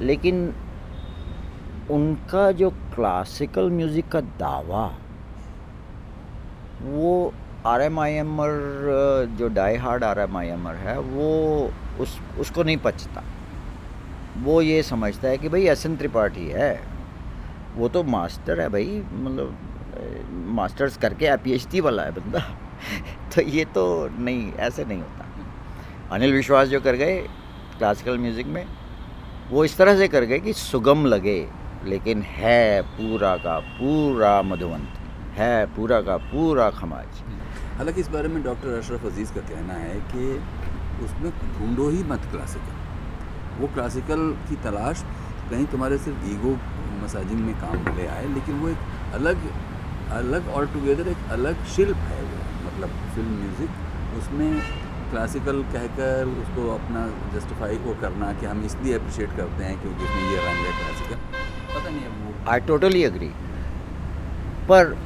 लेकिन उनका जो क्लासिकल म्यूज़िक का दावा, वो आर एम आई एमर जो डाई हार्ड आर एम आई एमर है, वो उस, उसको नहीं पचता वो ये समझता है कि भाई एस एन त्रिपाठी है, वो तो मास्टर है भाई मतलब मास्टर्स करके पी एच डी वाला है बंदा। तो ये तो नहीं, ऐसे नहीं होता। अनिल विश्वास जो कर गए क्लासिकल म्यूज़िक में, वो इस तरह से कर गए कि सुगम लगे, लेकिन है पूरा का पूरा मधुवंत, है पूरा का पूरा खमाज। हालाँकि इस बारे में डॉक्टर अशरफ अज़ीज़ का कहना है कि उसमें ढूंढो ही मत क्लासिकल वो क्लासिकल की तलाश, कहीं तुम्हारे सिर्फ़ ईगो मसाजिंग में काम ले आए, लेकिन वो एक अलग अलग और टुगेदर एक अलग शिल्प है वो। मतलब फ़िल्म म्यूज़िक उसमें क्लासिकल कहकर उसको अपना जस्टिफाई को करना कि हम इसलिए अप्रिशिएट करते हैं क्योंकि उसमें ये रंग है क्लासिकल पता नहीं है वो आई टोटली अग्री पर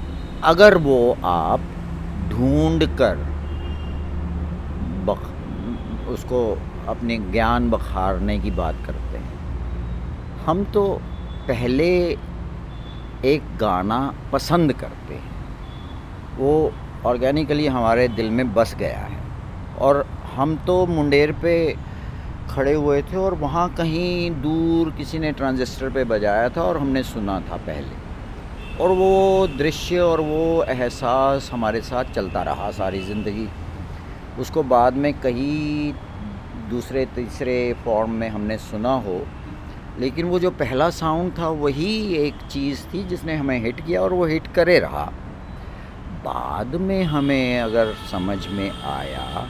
अगर वो आप ढूंढ कर बख उसको अपने ज्ञान बखारने की बात करते हैं। हम तो पहले एक गाना पसंद करते हैं। वो ऑर्गेनिकली हमारे दिल में बस गया है। और हम तो मुंडेर पे खड़े हुए थे और वहाँ कहीं दूर किसी ने ट्रांजिस्टर पे बजाया था और हमने सुना था पहले। और वो दृश्य और वो एहसास हमारे साथ चलता रहा सारी ज़िंदगी। उसको बाद में कहीं दूसरे, तीसरे फॉर्म में हमने सुना हो। लेकिन वो जो पहला साउंड था वही एक चीज़ थी जिसने हमें हिट किया और वो हिट करे रहा। बाद में हमें अगर समझ में आया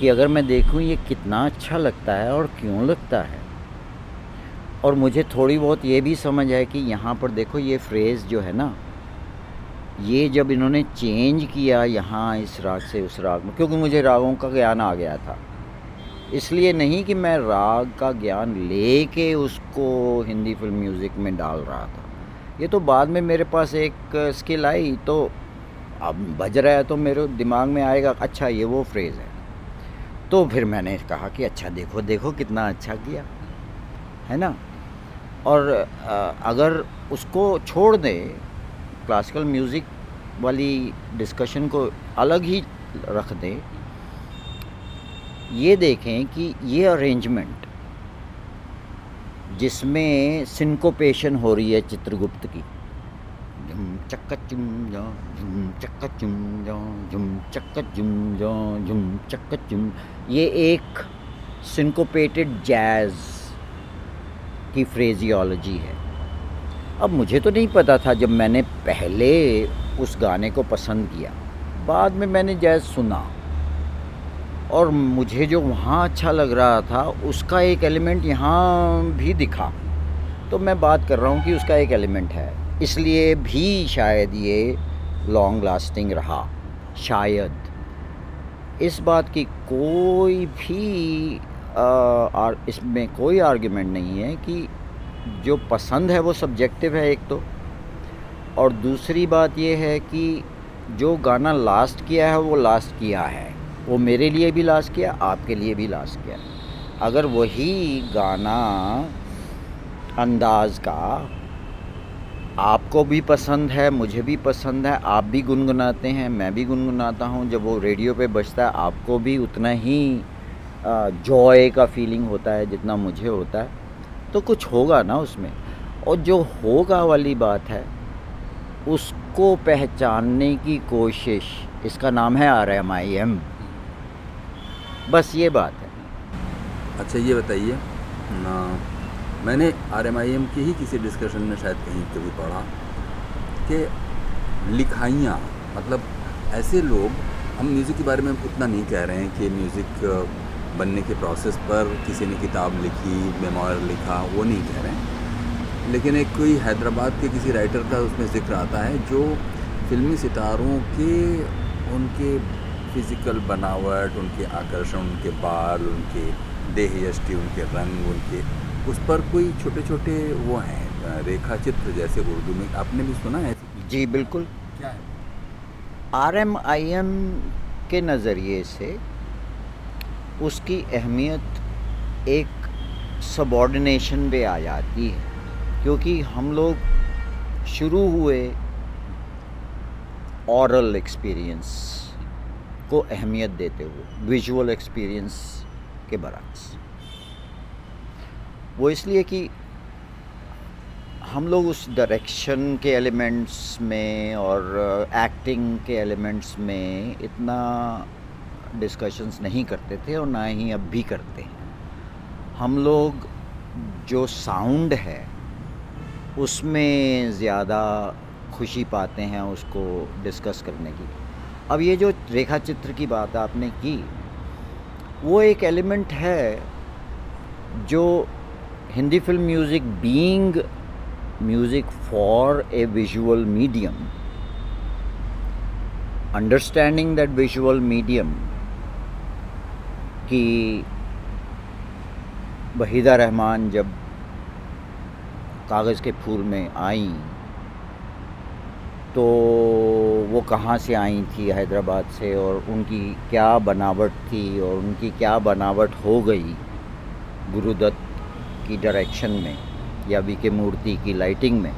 कि अगर मैं देखूँ ये कितना अच्छा लगता है और क्यों लगता है। और मुझे थोड़ी बहुत ये भी समझ है कि यहाँ पर देखो ये फ्रेज़ जो है ना, ये जब इन्होंने चेंज किया यहाँ इस राग से उस राग में, क्योंकि मुझे रागों का ज्ञान आ गया था। इसलिए नहीं कि मैं राग का ज्ञान ले के उसको हिंदी फ़िल्म म्यूज़िक में डाल रहा था। ये तो बाद में मेरे पास एक स्किल आई तो अब बज रहा है तो मेरे दिमाग में आएगा अच्छा ये वो फ्रेज़ है। तो फिर मैंने कहा कि अच्छा देखो देखो कितना अच्छा किया, है ना? और अगर उसको छोड़ दें क्लासिकल म्यूज़िक वाली डिस्कशन को अलग ही रख दें, ये देखें कि ये अरेंजमेंट जिसमें सिंकोपेशन हो रही है चित्रगुप्त की। ये एक सिंकोपेटेड जैज़ की फ्रेजियोलॉजी है। अब मुझे तो नहीं पता था जब मैंने पहले उस गाने को पसंद किया। बाद में मैंने जैज़ सुना। और मुझे जो वहाँ अच्छा लग रहा था, उसका एक एलिमेंट यहाँ भी दिखा। तो मैं बात कर रहा हूँ कि उसका एक एलिमेंट है। इसलिए भी शायद ये लॉन्ग लास्टिंग रहा, शायद। इस बात की कोई भी इसमें कोई आर्ग्यूमेंट नहीं है कि जो पसंद है वो सब्जेक्टिव है एक तो। और दूसरी बात ये है कि जो गाना लास्ट किया है वो लास्ट किया है। वो मेरे लिए भी लास्ट किया, आपके लिए भी लास्ट किया। अगर वही गाना अंदाज का आपको भी पसंद है, मुझे भी पसंद है, आप भी गुनगुनाते हैं, मैं भी गुनगुनाता हूँ। जब वो रेडियो पे बजता है, आपको भी उतना ही जॉय का फीलिंग होता है जितना मुझे होता है। तो कुछ होगा ना उसमें। और जो होगा वाली बात है, उसको पहचानने की कोशिश, इसका नाम है आर एम आई एम बस ये बात है। अच्छा ये बताइए, ना मैंने आर एम आई एम की ही किसी डिस्कशन में शायद कहीं कभी पढ़ा कि लिखाइयाँ मतलब ऐसे लोग, हम म्यूज़िक के बारे में उतना नहीं कह रहे हैं कि म्यूज़िक बनने के प्रोसेस पर किसी ने किताब लिखी मेमोर लिखा, वो नहीं कह रहे हैं। लेकिन एक कोई हैदराबाद के किसी राइटर का उसमें ज़िक्र आता है जो फिल्मी सितारों के उनके फ़िज़िकल बनावट, उनके आकर्षण, उनके बाल, उनके देह यष्टि उनके रंग, उनके उस पर कोई छोटे छोटे वो हैं रेखा चित्र जैसे उर्दू में आपने भी सुना है? जी बिल्कुल। क्या है? आर एम आई एम के नज़रिए से उसकी अहमियत एक सबॉर्डिनेशन पे आ जाती है क्योंकि हम लोग शुरू हुए औरल एक्सपीरियंस को अहमियत देते हुए विजुअल एक्सपीरियंस के बरक्स वो इसलिए कि हम लोग उस डायरेक्शन के एलिमेंट्स में और एक्टिंग uh, के एलिमेंट्स में इतना डिस्कशंस नहीं करते थे और ना ही अब भी करते हैं। हम लोग जो साउंड है उसमें ज़्यादा खुशी पाते हैं उसको डिस्कस करने की। अब ये जो रेखा चित्र की बात आपने की वो एक एलिमेंट है जो Hindi film music being music for a visual medium, understanding that visual medium कि वहीदा रहमान जब कागज़ के फूल में आई तो वो कहाँ से आई थी हैदराबाद से और उनकी क्या बनावट थी और उनकी क्या बनावट हो गई, गुरुदत्त की डायरेक्शन में या वी के मूर्ति की लाइटिंग में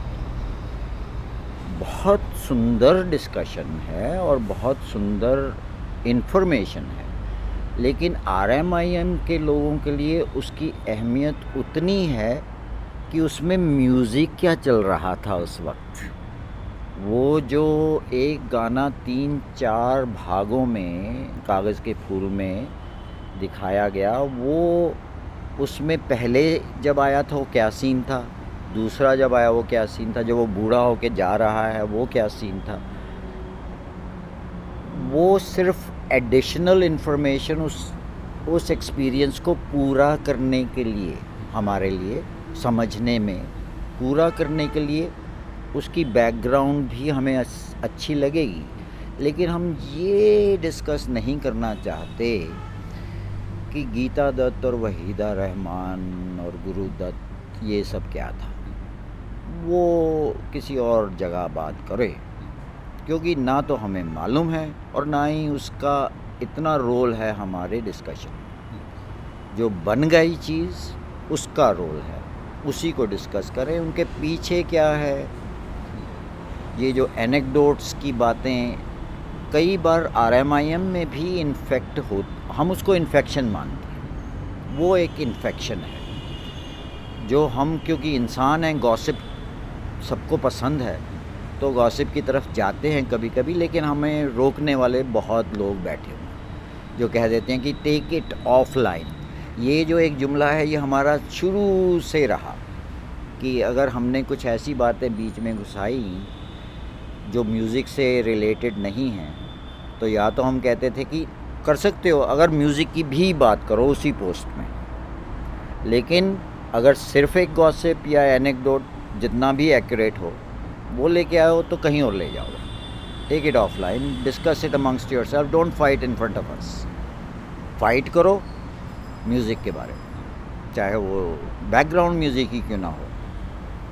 बहुत सुंदर डिस्कशन है और बहुत सुंदर इन्फॉर्मेशन है। लेकिन आर एम आई एम के लोगों के लिए उसकी अहमियत उतनी है कि उसमें म्यूज़िक क्या चल रहा था उस वक्त। वो जो एक गाना तीन चार भागों में, कागज़ के फूल में दिखाया गया, वो उसमें पहले जब आया था वो क्या सीन था? दूसरा जब आया वो क्या सीन था? जब वो बूढ़ा होके जा रहा है, वो क्या सीन था? वो सिर्फ़ एडिशनल इन्फॉर्मेशन उस उस एक्सपीरियंस को पूरा करने के लिए, हमारे लिए, समझने में, पूरा करने के लिए उसकी बैकग्राउंड भी हमें अच्छी लगेगी। लेकिन हम ये डिस्कस नहीं करना चाहते कि गीता दत्त और वहीदा रहमान और गुरु दत्त, ये सब क्या था? वो किसी और जगह बात करे, क्योंकि ना तो हमें मालूम है और ना ही उसका इतना रोल है हमारे डिस्कशन जो बन गई चीज़, उसका रोल है। उसी को डिस्कस करें, उनके पीछे क्या है? ये जो एनेक्डोट्स की बातें, कई बार आरएमआईएम में भी इन्फेक्ट हो हम उसको इन्फेक्शन मानते हैं। वो एक इन्फेक्शन है। जो हम, क्योंकि इंसान हैं गॉसिप सबको पसंद है तो गॉसिप की तरफ़ जाते हैं कभी कभी लेकिन हमें रोकने वाले बहुत लोग बैठे हुए जो कह देते हैं कि टेक इट ऑफ़ लाइन ये जो एक जुमला है, ये हमारा शुरू से रहा कि अगर हमने कुछ ऐसी बातें बीच में घुसाई जो म्यूज़िक से रिलेटेड नहीं हैं तो या तो हम कहते थे कि कर सकते हो अगर म्यूज़िक की भी बात करो उसी पोस्ट में। लेकिन अगर सिर्फ़ एक गॉसिप या एनेक्डोट जितना भी एक्यूरेट हो, वो लेके आओ तो कहीं और ले जाओ। Take it offline discuss it amongst yourself don't fight in front of us fight करो म्यूज़िक के बारे में। चाहे वो बैकग्राउंड म्यूज़िक ही क्यों ना हो।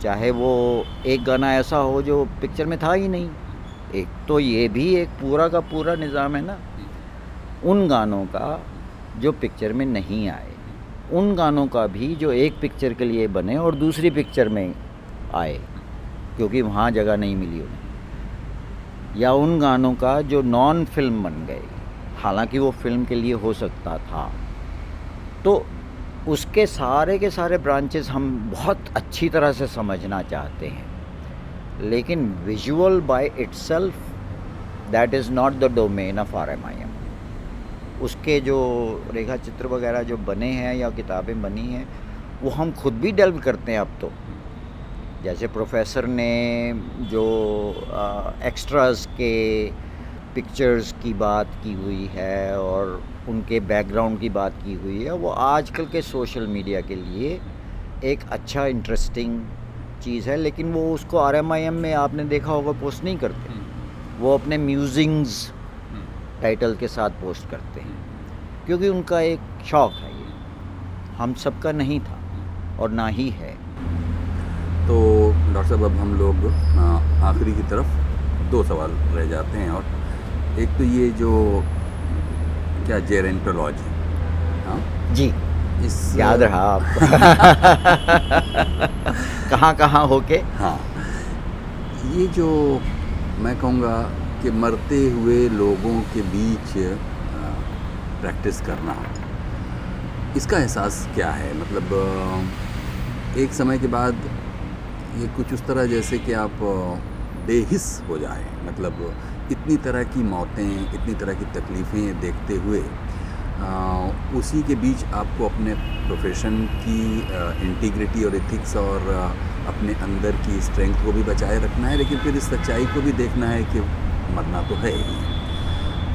चाहे वो एक गाना ऐसा हो जो पिक्चर में था ही नहीं। एक तो ये भी एक पूरा का पूरा निज़ाम है ना। उन गानों का जो पिक्चर में नहीं आए, उन गानों का भी जो एक पिक्चर के लिए बने और दूसरी पिक्चर में आए, क्योंकि वहाँ जगह नहीं मिली उन्हें। या उन गानों का जो नॉन फ़िल्म बन गए, हालाँकि वो फ़िल्म के लिए हो सकता था। तो उसके सारे के सारे ब्रांचेस हम बहुत अच्छी तरह से समझना चाहते हैं। लेकिन visual by itself that is not the domain of RMIM उसके जो रेखा चित्र वगैरह जो बने हैं या किताबें बनी हैं वो हम खुद भी डेल्व करते हैं अब तो जैसे प्रोफेसर ने जो एक्स्ट्रास के पिक्चर्स की बात की हुई है और उनके बैकग्राउंड की बात की हुई है वो आजकल के सोशल मीडिया के लिए एक अच्छा इंटरेस्टिंग चीज़ है लेकिन वो उसको आर एम आई एम में आपने देखा होगा पोस्ट नहीं करते हम्म। वो अपने म्यूजिंग्स टाइटल के साथ पोस्ट करते हैं। क्योंकि उनका एक शौक़ है ये। हम सबका नहीं था और ना ही है। तो डॉक्टर साहब अब हम लोग आखिरी की तरफ़ दो सवाल रह जाते हैं और एक तो ये जो क्या जेरेंटोलॉजी हाँ? जी। इस याद रहा आप। कहाँ कहाँ होके? हाँ। ये जो मैं कहूँगा कि मरते हुए लोगों के बीच प्रैक्टिस करना। इसका एहसास क्या है? मतलब एक समय के बाद ये कुछ उस तरह जैसे कि आप बेहिस हो जाए। मतलब इतनी तरह की मौतें, इतनी तरह की तकलीफ़ें देखते हुए उसी के बीच आपको अपने प्रोफेशन की इंटीग्रिटी और एथिक्स और अपने अंदर की स्ट्रेंथ को भी बचाए रखना है। लेकिन फिर इस सच्चाई को भी देखना है कि मरना तो है ही।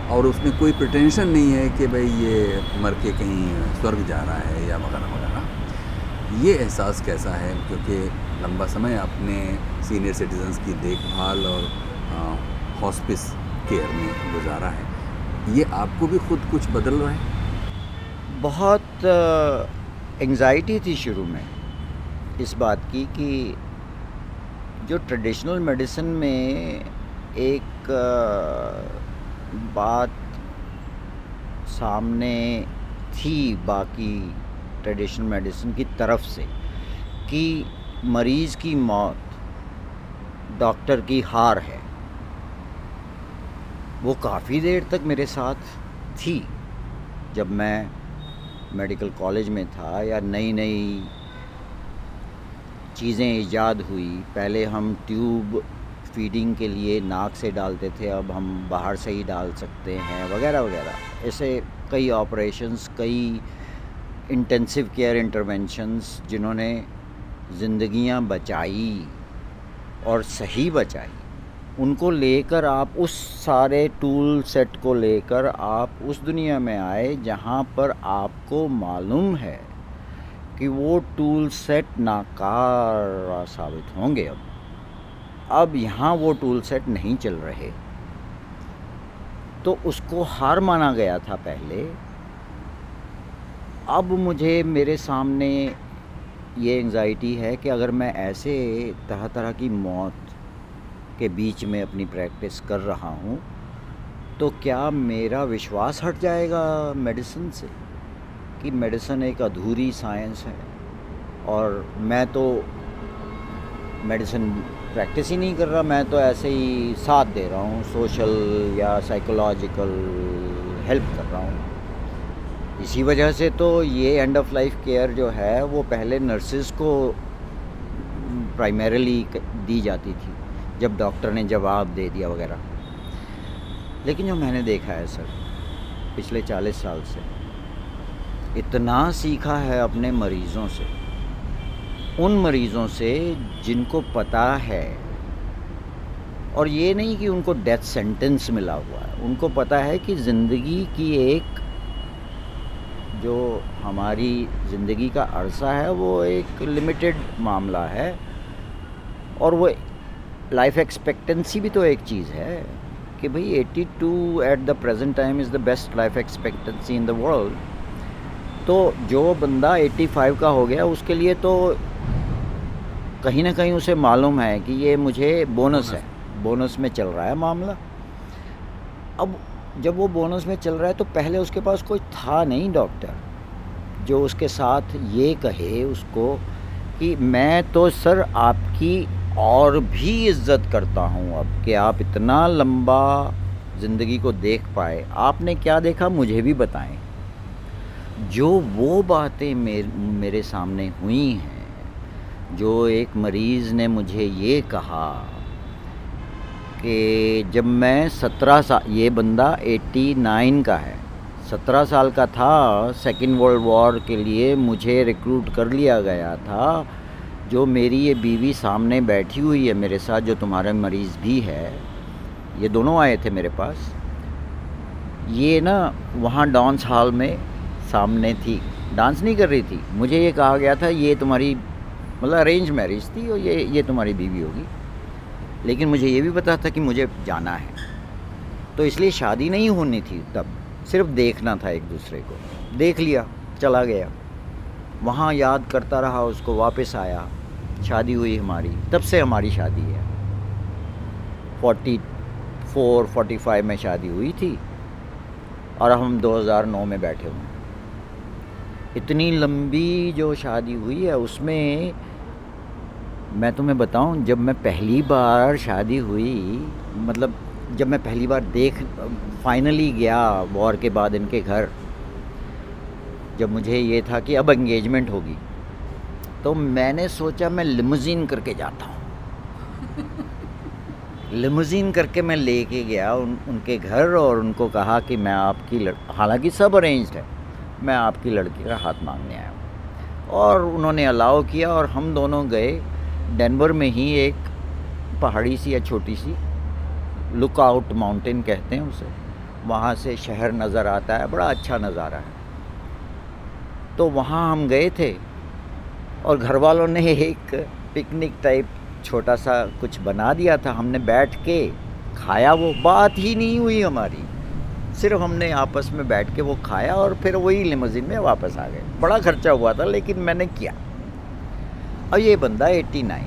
और उसमें कोई प्रटेंशन नहीं है कि भाई ये मर के कहीं स्वर्ग जा रहा है या वगैरह वगैरह। ये एहसास कैसा है? क्योंकि लंबा समय आपने सीनियर सिटीजन्स की देखभाल और हॉस्पिस केयर में गुजारा है। ये आपको भी खुद कुछ बदल रहा है? बहुत एंजाइटी थी शुरू में इस बात की कि जो ट्रेडिशनल मेडिसिन में एक बात सामने थी बाकी ट्रेडिशनल मेडिसिन की तरफ़ से, कि मरीज़ की मौत डॉक्टर की हार है। वो काफ़ी देर तक मेरे साथ थी, जब मैं मेडिकल कॉलेज में था या नई नई चीज़ें ईजाद हुई। पहले हम ट्यूब फीडिंग के लिए नाक से डालते थे, अब हम बाहर से ही डाल सकते हैं, वगैरह वगैरह। ऐसे कई ऑपरेशंस कई इंटेंसिव केयर इंटरवेंशंस जिन्होंने ज़िंदगियाँ बचाई और सही बचाई। उनको लेकर आप उस सारे टूल सेट को लेकर आप उस दुनिया में आए जहाँ पर आपको मालूम है कि वो टूल सेट नाकार साबित होंगे अब। अब यहाँ वो टूल सेट नहीं चल रहे। तो उसको हार माना गया था पहले। अब मुझे मेरे सामने ये एंजाइटी है कि अगर मैं ऐसे तरह तरह की मौत के बीच में अपनी प्रैक्टिस कर रहा हूँ तो क्या मेरा विश्वास हट जाएगा मेडिसिन से कि मेडिसिन एक अधूरी साइंस है? और मैं तो मेडिसिन प्रैक्टिस ही नहीं कर रहा। मैं तो ऐसे ही साथ दे रहा हूँ सोशल या साइकोलॉजिकल हेल्प कर रहा हूँ। इसी वजह से तो ये एंड ऑफ़ लाइफ केयर जो है, वो पहले नर्सिस को प्राइमरीली दी जाती थी, जब डॉक्टर ने जवाब दे दिया वगैरह। लेकिन जो मैंने देखा है सर, पिछले चालीस साल से, इतना सीखा है अपने मरीज़ों से। उन मरीज़ों से जिनको पता है। और ये नहीं कि उनको डेथ सेंटेंस मिला हुआ है। उनको पता है कि ज़िंदगी की एक जो हमारी ज़िंदगी का अरसा है, वो एक लिमिटेड मामला है। और वो लाइफ एक्सपेक्टेंसी भी तो एक चीज़ है कि भाई 82 at the present time is the best life expectancy in the world तो जो बंदा 85 का हो गया, उसके लिए तो कहीं ना कहीं उसे मालूम है कि ये मुझे बोनस है। बोनस। में चल रहा है मामला। अब जब वो बोनस में चल रहा है तो पहले उसके पास कोई था नहीं डॉक्टर जो उसके साथ ये कहे उसको कि मैं तो सर आपकी और भी इज़्ज़त करता हूँ अब कि आप इतना लंबा ज़िंदगी को देख पाए। आपने क्या देखा मुझे भी बताएँ। जो वो बातें मेर, मेरे सामने हुई हैं जो एक मरीज़ ने मुझे ये कहा कि जब मैं सत्रह साल ये बंदा एट्टी नाइन का है, सत्रह साल का था, सेकेंड वर्ल्ड वॉर के लिए मुझे रिक्रूट कर लिया गया था, जो मेरी ये बीवी सामने बैठी हुई है मेरे साथ, जो तुम्हारे मरीज़ भी है, ये दोनों आए थे मेरे पास। ये ना, वहाँ डांस हॉल में सामने थी। डांस नहीं कर रही थी। मुझे ये कहा गया था, ये तुम्हारी मतलब अरेंज मैरिज थी और ये ये तुम्हारी बीवी होगी। लेकिन मुझे ये भी पता था कि मुझे जाना है। तो इसलिए शादी नहीं होनी थी तब। सिर्फ़ देखना था एक दूसरे को। देख लिया, चला गया। वहाँ याद करता रहा, उसको वापस आया। शादी हुई हमारी। तब से हमारी शादी है। फोर्टी फोर फोर्टी फाइव में शादी हुई थी। और हम 2009 में बैठे हुए इतनी लंबी जो शादी हुई है, उसमें मैं तुम्हें बताऊँ, जब मैं पहली बार शादी हुई मतलब जब मैं पहली बार देख फाइनली गया वॉर के बाद इनके घर, जब मुझे ये था कि अब एंगेजमेंट होगी तो मैंने सोचा मैं लिमोजीन करके जाता हूँ। लिमोजीन करके मैं लेके गया उन, उनके घर और उनको कहा कि मैं आपकी लड़, हालाँकि सब अरेंज्ड है। मैं आपकी लड़की का हाथ मांगने आया हूँ। और उन्होंने अलाउ किया और हम दोनों गए डेनवर में ही एक पहाड़ी सी या छोटी सी लुक आउट माउंटेन कहते हैं उसे। वहाँ से शहर नज़र आता है, बड़ा अच्छा नज़ारा है। तो वहाँ हम गए थे और घर वालों ने एक पिकनिक टाइप छोटा सा कुछ बना दिया था। हमने बैठ के खाया, वो बात ही नहीं हुई हमारी। सिर्फ़ हमने आपस में बैठ के वो खाया और फिर वही लिमोजिन में वापस आ गए। बड़ा खर्चा हुआ था लेकिन मैंने किया। और ये बंदा 89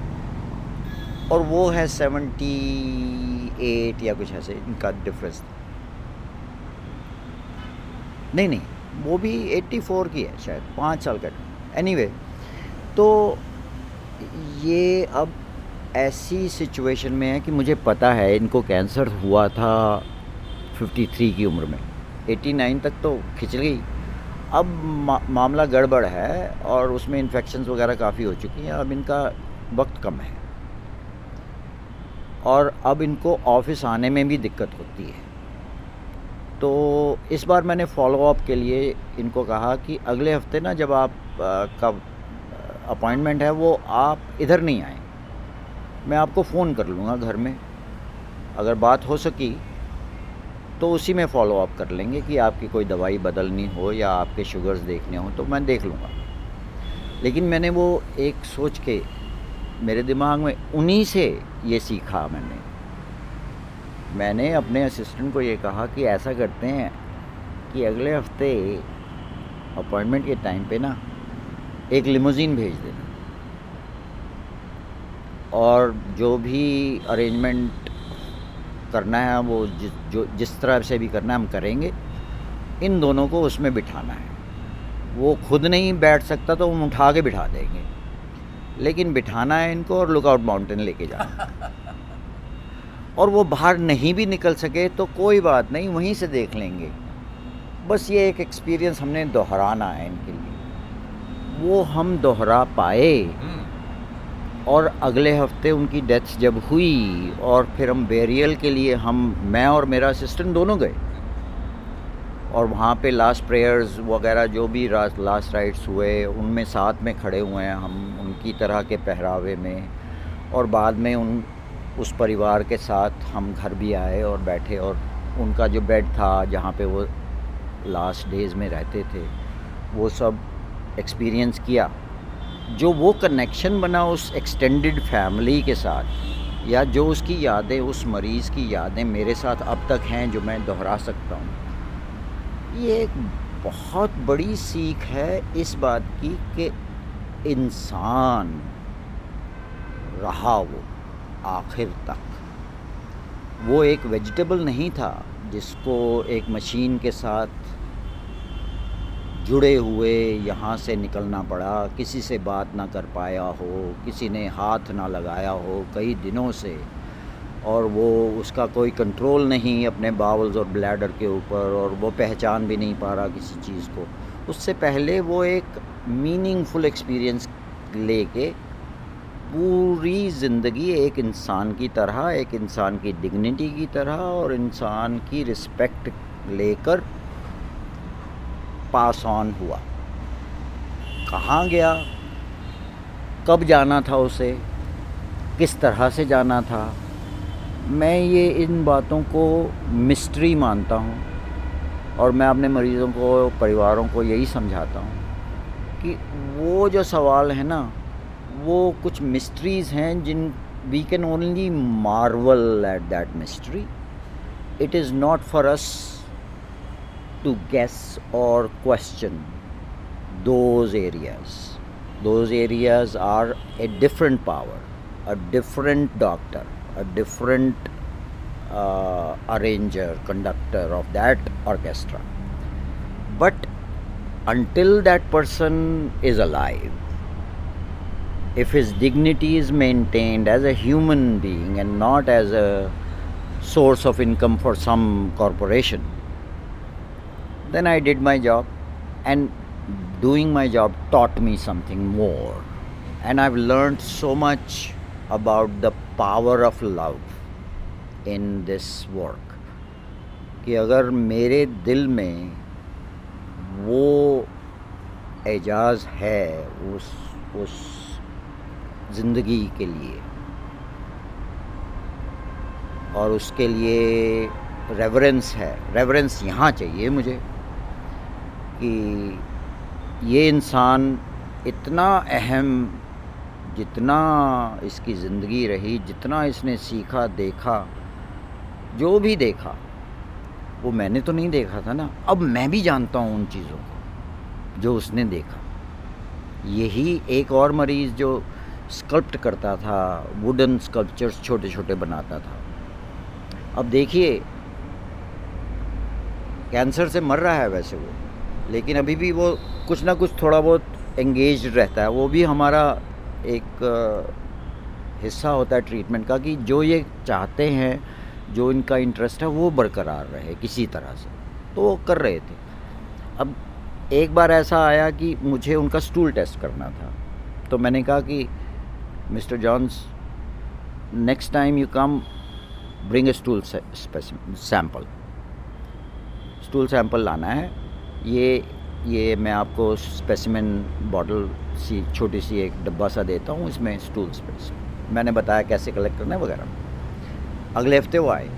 और वो है 78 या कुछ ऐसे इनका डिफरेंस नहीं नहीं वो भी 84 की है शायद पाँच साल का। एनी anyway, तो ये अब ऐसी सिचुएशन में है कि मुझे पता है इनको कैंसर हुआ था 53 की उम्र में। 89 तक तो खिंच गई। अब मा, मामला गड़बड़ है और उसमें इन्फेक्शन वगैरह काफ़ी हो चुकी हैं। अब इनका वक्त कम है। और अब इनको ऑफ़िस आने में भी दिक्कत होती है। तो इस बार मैंने फॉलो अप के लिए इनको कहा कि अगले हफ़्ते ना जब आप का अपॉइंटमेंट है वो आप इधर नहीं आए। मैं आपको फ़ोन कर लूँगा घर में। अगर बात हो सकी तो उसी में फॉलो अप कर लेंगे कि आपकी कोई दवाई बदलनी हो या आपके शुगर्स देखने हो तो मैं देख लूँगा। लेकिन मैंने वो एक सोच के मेरे दिमाग में उन्हीं से ये सीखा मैंने। मैंने अपने असिस्टेंट को ये कहा कि ऐसा करते हैं कि अगले हफ़्ते अपॉइंटमेंट के टाइम पे ना एक लिमोजीन भेज देना। और जो भी अरेंजमेंट करना है वो जिस जो जिस तरह से भी करना है हम करेंगे। इन दोनों को उसमें बिठाना है। वो खुद नहीं बैठ सकता तो हम उठा के बिठा देंगे। लेकिन बिठाना है इनको और लुकआउट माउंटेन लेके जाना और वो बाहर नहीं भी निकल सके तो कोई बात नहीं वहीं से देख लेंगे। बस ये एक एक्सपीरियंस हमने दोहराना है इनके लिए। वो हम दोहरा पाए। और अगले हफ़्ते उनकी डेथ जब हुई और फिर हम बेरियल के लिए हम, मैं और मेरा असिस्टेंट दोनों गए। और वहाँ पे लास्ट प्रेयर्स वगैरह जो भी लास्ट राइट्स हुए, उनमें साथ में खड़े हुए हैं हम, उनकी तरह के पहरावे में। और बाद में उन, उस परिवार के साथ हम घर भी आए और बैठे और उनका जो बेड था जहाँ पे वो लास्ट डेज़ में रहते थे, वो सब एक्सपीरियंस किया। जो वो कनेक्शन बना उस एक्सटेंडेड फैमिली के साथ, या जो उसकी यादें, उस मरीज़ की यादें मेरे साथ अब तक हैं जो मैं दोहरा सकता हूँ। ये एक बहुत बड़ी सीख है इस बात की कि इंसान रहा वो आखिर तक। वो एक वेजिटेबल नहीं था जिसको एक मशीन के साथ जुड़े हुए, यहाँ से निकलना पड़ा। किसी से बात ना कर पाया हो, किसी ने हाथ ना लगाया हो कई दिनों से। और वो उसका कोई कंट्रोल नहीं अपने बावल्स और ब्लैडर के ऊपर और वो पहचान भी नहीं पा रहा किसी चीज़ को। उससे पहले वो एक मीनिंगफुल एक्सपीरियंस लेके पूरी ज़िंदगी एक इंसान की तरह, एक इंसान की डिग्निटी की तरह और इंसान की रिस्पेक्ट लेकर पास ऑन हुआ। कहाँ गया? कब जाना था उसे? किस तरह से जाना था? मैं ये इन बातों को मिस्ट्री मानता हूँ और मैं अपने मरीज़ों को, परिवारों को यही समझाता हूँ कि वो जो सवाल है ना, वो कुछ मिस्ट्रीज़ हैं जिन we can only marvel at that mystery it is not for us to guess or question those areas. Those areas are a different power, a different doctor, a different uh, arranger, conductor of that orchestra. But until that person is alive, if his dignity is maintained as a human being and not as a source of income for some corporation, then I did my job and doing my job taught me something more. And I've learned so much about the power of love in this work कि अगर मेरे दिल में वो एजाज़ है उस उस ज़िंदगी के लिए और उसके लिए रेवरेंस है रेवरेंस यहाँ चाहिए मुझे कि ये इंसान इतना अहम, जितना इसकी ज़िंदगी रही, जितना इसने सीखा, देखा, जो भी देखा, वो मैंने तो नहीं देखा था ना। अब मैं भी जानता हूँ उन चीज़ों को, जो उसने देखा। यही एक और मरीज़ जो स्कल्प्ट करता था वुडन स्कल्पचर्स छोटे छोटे बनाता था। अब देखिए कैंसर से मर रहा है वैसे वो। लेकिन अभी भी वो कुछ ना कुछ थोड़ा बहुत एंगेज रहता है। वो भी हमारा एक हिस्सा होता है ट्रीटमेंट का कि जो ये चाहते हैं, जो इनका इंटरेस्ट है, वो बरकरार रहे किसी तरह से। तो वो कर रहे थे। अब एक बार ऐसा आया कि मुझे उनका स्टूल टेस्ट करना था। तो मैंने कहा कि, mister Jones next time you come bring a stool sample stool sample लाना है। ये ये मैं आपको स्पेसिमेन बॉटल सी, छोटी सी एक डब्बा सा देता हूँ इसमें स्टूल स्पेस मैंने बताया कैसे कलेक्ट करना है वगैरह। अगले हफ़्ते वो आए।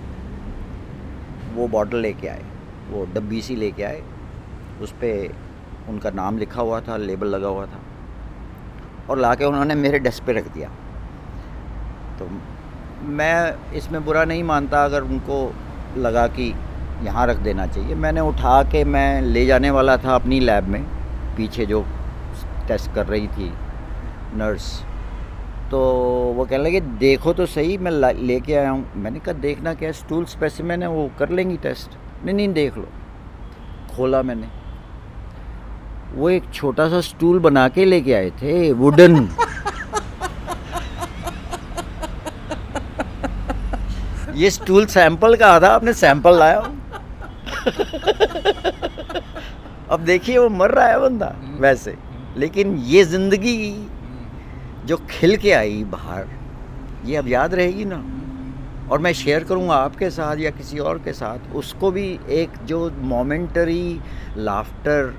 वो बॉटल लेके आए। वो डब्बी सी लेके आए। उस पर उनका नाम लिखा हुआ था लेबल लगा हुआ था। और ला के उन्होंने मेरे डेस्क पे रख दिया। तो मैं इसमें बुरा नहीं मानता अगर उनको लगा कि यहाँ रख देना चाहिए। मैंने उठा के मैं ले जाने वाला था अपनी लैब में, पीछे जो टेस्ट कर रही थी नर्स तो वो कहने लगे, देखो तो सही, मैं लेके आया हूँ। मैंने कहा, देखना क्या स्टूल स्पेसिमेन है, वो कर लेंगी टेस्ट नहीं नहीं, देख लो। खोला मैंने। वो एक छोटा सा स्टूल बना के लेके आए थे वुडन ये स्टूल सैंपल का था आपने सैंपल लाया। अब देखिए, वो मर रहा है बंदा, वैसे। लेकिन ये ज़िंदगी जो खिल के आई बाहर, ये अब याद रहेगी ना। और मैं शेयर करूँगा आपके साथ या किसी और के साथ, उसको भी एक जो मोमेंटरी लाफ्टर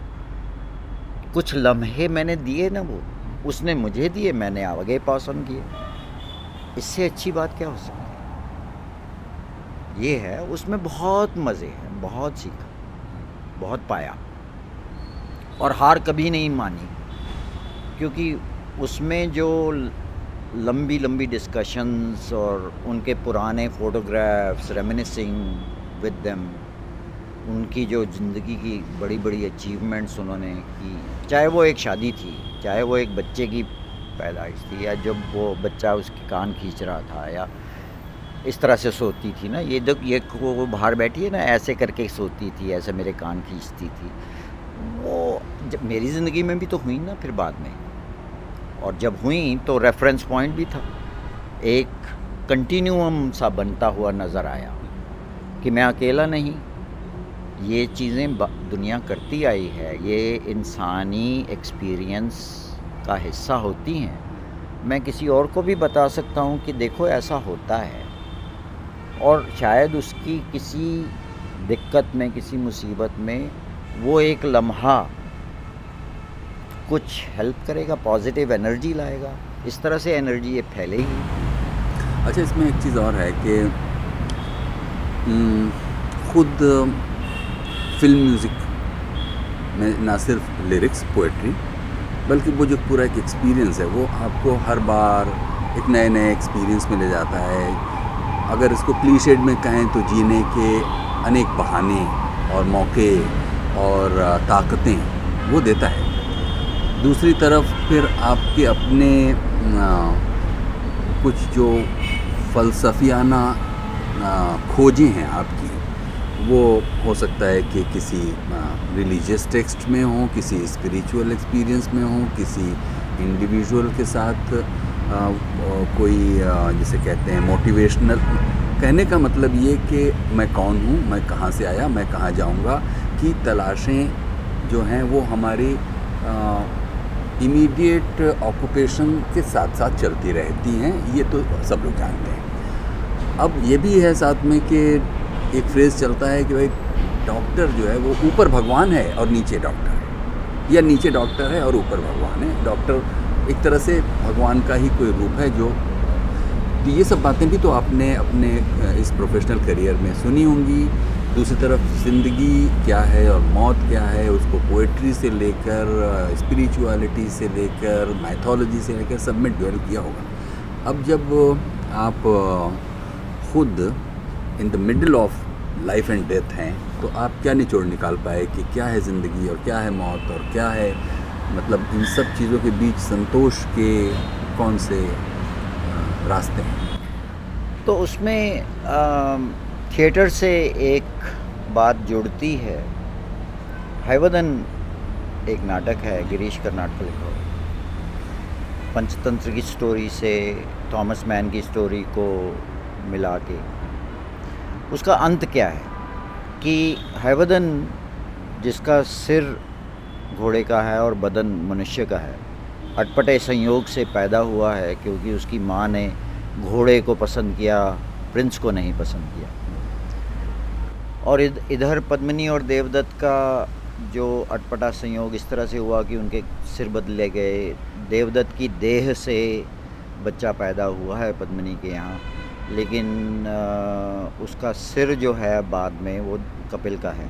कुछ लम्हे मैंने दिए ना वो, उसने मुझे दिए, मैंने आगे पास ऑन किए। इससे अच्छी बात क्या हो सकती ये है, उसमें बहुत मज़े हैं, बहुत सीखा, बहुत पाया। और हार कभी नहीं मानी, क्योंकि उसमें जो लंबी लंबी डिस्कशंस और उनके पुराने फ़ोटोग्राफ्स रेमिनिसिंग विद देम उनकी जो ज़िंदगी की बड़ी बड़ी अचीवमेंट्स उन्होंने की, चाहे वो एक शादी थी, चाहे वो एक बच्चे की पैदाइश थी, या जब वो बच्चा उसकी कान खींच रहा था, या इस तरह से सोती थी ना। ये जब ये वो बाहर बैठी है ना, ऐसे करके सोती थी, ऐसे मेरे कान खींचती थी। वो जब मेरी ज़िंदगी में भी तो हुई ना फिर बाद में। और जब हुई तो रेफरेंस पॉइंट भी था। एक कंटिन्यूम सा बनता हुआ नज़र आया कि मैं अकेला नहीं। ये चीज़ें दुनिया करती आई है। ये इंसानी एक्सपीरियंस का हिस्सा होती हैं। मैं किसी और को भी बता सकता हूँ कि देखो ऐसा होता है। और शायद उसकी किसी दिक्कत में किसी मुसीबत में वो एक लम्हा कुछ हेल्प करेगा पॉजिटिव एनर्जी लाएगा। इस तरह से एनर्जी ये फैलेगी। अच्छा इसमें एक चीज़ और है कि हम्म, खुद फ़िल्म म्यूज़िक में ना सिर्फ़ लिरिक्स पोइट्री बल्कि वो जो पूरा एक एक्सपीरियंस है वो आपको हर बार एक नए नए एक्सपीरियंस में ले जाता है। अगर इसको क्लीशेड में कहें तो जीने के अनेक बहाने और मौके और ताकतें वो देता है। दूसरी तरफ़ फिर आपके अपने कुछ जो फ़लसफियाना खोजें हैं आपकी, वो हो सकता है कि किसी रिलीजियस टेक्स्ट में हो, किसी स्पिरिचुअल एक्सपीरियंस में हो, किसी इंडिविजुअल के साथ कोई जिसे कहते हैं मोटिवेशनल कहने का मतलब ये कि मैं कौन हूँ, मैं कहाँ से आया, मैं कहाँ जाऊँगा, की तलाशें जो हैं वो हमारी इमीडिएट ऑक्यूपेशन के साथ साथ चलती रहती हैं, ये तो सब लोग जानते हैं। अब ये भी है साथ में कि एक फ्रेज़ चलता है कि भाई डॉक्टर जो है वो ऊपर भगवान है और नीचे डॉक्टर है। या नीचे डॉक्टर है और ऊपर भगवान है। डॉक्टर एक तरह से भगवान का ही कोई रूप है जो तो ये सब बातें भी तो आपने अपने इस प्रोफेशनल करियर में सुनी होंगी। दूसरी तरफ़, ज़िंदगी क्या है और मौत क्या है, उसको पोइट्री से लेकर स्पिरिचुअलिटी से लेकर मैथोलॉजी से लेकर सब में डेवलप किया होगा। अब जब आप खुद in the middle of life and death हैं तो आप क्या निचोड़ निकाल पाए कि क्या है ज़िंदगी और क्या है मौत और क्या है मतलब इन सब चीज़ों के बीच संतोष के कौन से रास्ते हैं? तो उसमें थिएटर से एक बात जुड़ती है। हैवदन एक नाटक है, गिरीश कर्नाटक लिखा। पंचतंत्र की स्टोरी से थॉमस मैन की स्टोरी को मिला के। उसका अंत क्या है? कि हैवदन जिसका सिर घोड़े का है और बदन मनुष्य का है। अटपटे संयोग से पैदा हुआ है क्योंकि उसकी माँ ने घोड़े को पसंद किया, प्रिंस को नहीं पसंद किया। और इधर पद्मिनी और देवदत्त का जो अटपटा संयोग इस तरह से हुआ कि उनके सिर बदले गए। देवदत्त की देह से बच्चा पैदा हुआ है पद्मिनी के यहाँ। लेकिन उसका सिर जो है बाद में वो कपिल का है।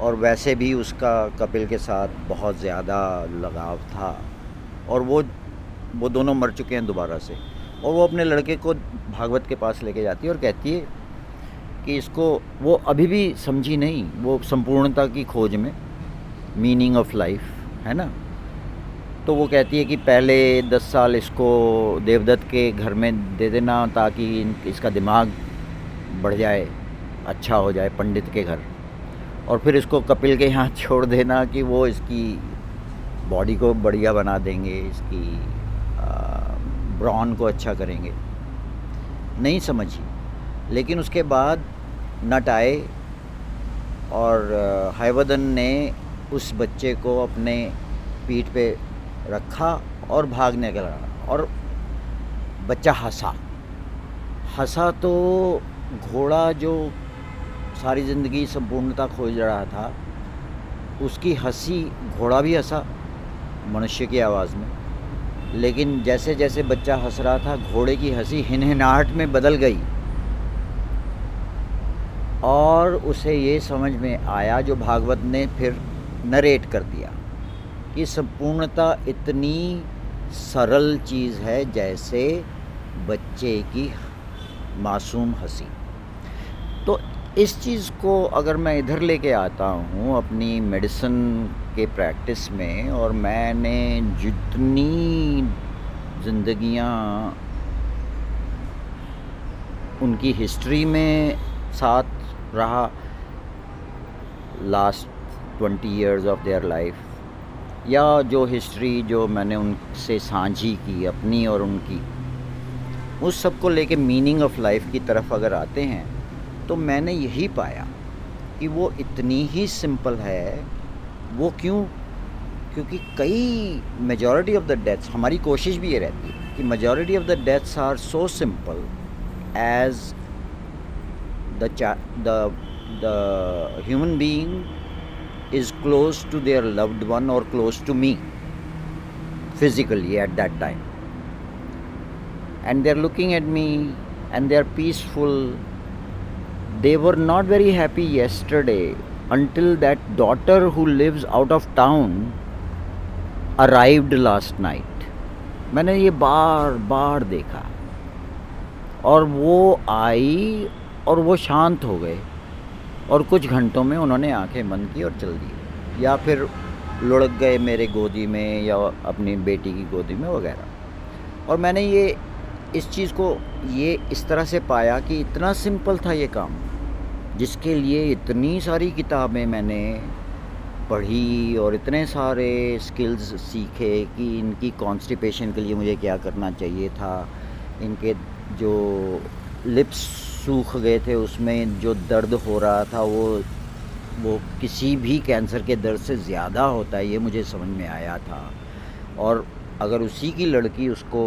और वैसे भी उसका कपिल के साथ बहुत ज़्यादा लगाव था और वो वो दोनों मर चुके हैं दोबारा से। और वो अपने लड़के को भागवत के पास लेके जाती है और कहती है कि इसको, वो अभी भी समझी नहीं, वो संपूर्णता की खोज में मीनिंग ऑफ़ लाइफ है ना? तो वो कहती है कि पहले दस साल इसको देवदत्त के घर में दे देना ताकि इसका दिमाग बढ़ जाए अच्छा हो जाए, पंडित के घर। और फिर इसको कपिल के यहाँ छोड़ देना कि वो इसकी बॉडी को बढ़िया बना देंगे, इसकी ब्रॉन को अच्छा करेंगे। नहीं समझी। लेकिन उसके बाद नट आए और हैवदन ने उस बच्चे को अपने पीठ पे रखा और भागने का लगा और बच्चा हंसा। हंसा तो घोड़ा जो सारी ज़िंदगी संपूर्णता खोज रहा था। उसकी हँसी घोड़ा भी हंसा मनुष्य की आवाज़ में। लेकिन जैसे जैसे बच्चा हंस रहा था, घोड़े की हँसी हिनहिनाहट में बदल गई। और उसे ये समझ में आया जो भागवत ने फिर नरेट कर दिया कि संपूर्णता इतनी सरल चीज़ है जैसे बच्चे की मासूम हँसी। इस चीज़ को अगर मैं इधर लेके आता हूँ अपनी मेडिसिन के प्रैक्टिस में और मैंने जितनी ज़िंदगियाँ उनकी हिस्ट्री में साथ रहा last twenty years of their life या जो हिस्ट्री जो मैंने उनसे साझी की, अपनी और उनकी, उस सबको लेके मीनिंग ऑफ़ लाइफ की तरफ़ अगर आते हैं तो मैंने यही पाया कि वो इतनी ही सिंपल है। वो क्यों? क्योंकि कई मेजॉरिटी ऑफ़ द डेथ्स हमारी कोशिश भी ये रहती है कि majority of the deaths are so simple as the the human being is close to their loved one और close to me physically at that time and they are looking at me and they are peaceful They were not very happy yesterday until that daughter who lives out of town arrived last night. मैंने ये बार बार देखा। और वो आई और वो शांत हो गए। और कुछ घंटों में उन्होंने आँखें बंद की और चल दी या फिर लुढ़क गए मेरे गोदी में या अपनी बेटी की गोदी में वगैरह। और मैंने ये, इस चीज़ को ये इस तरह से पाया कि इतना सिंपल था ये काम। जिसके लिए इतनी सारी किताबें मैंने पढ़ी और इतने सारे स्किल्स सीखे कि इनकी कॉन्स्टिपेशन के लिए मुझे क्या करना चाहिए था। इनके जो लिप्स सूख गए थे, उसमें जो दर्द हो रहा था, वो वो किसी भी कैंसर के दर्द से ज़्यादा होता है, ये मुझे समझ में आया था। और अगर उसी की लड़की उसको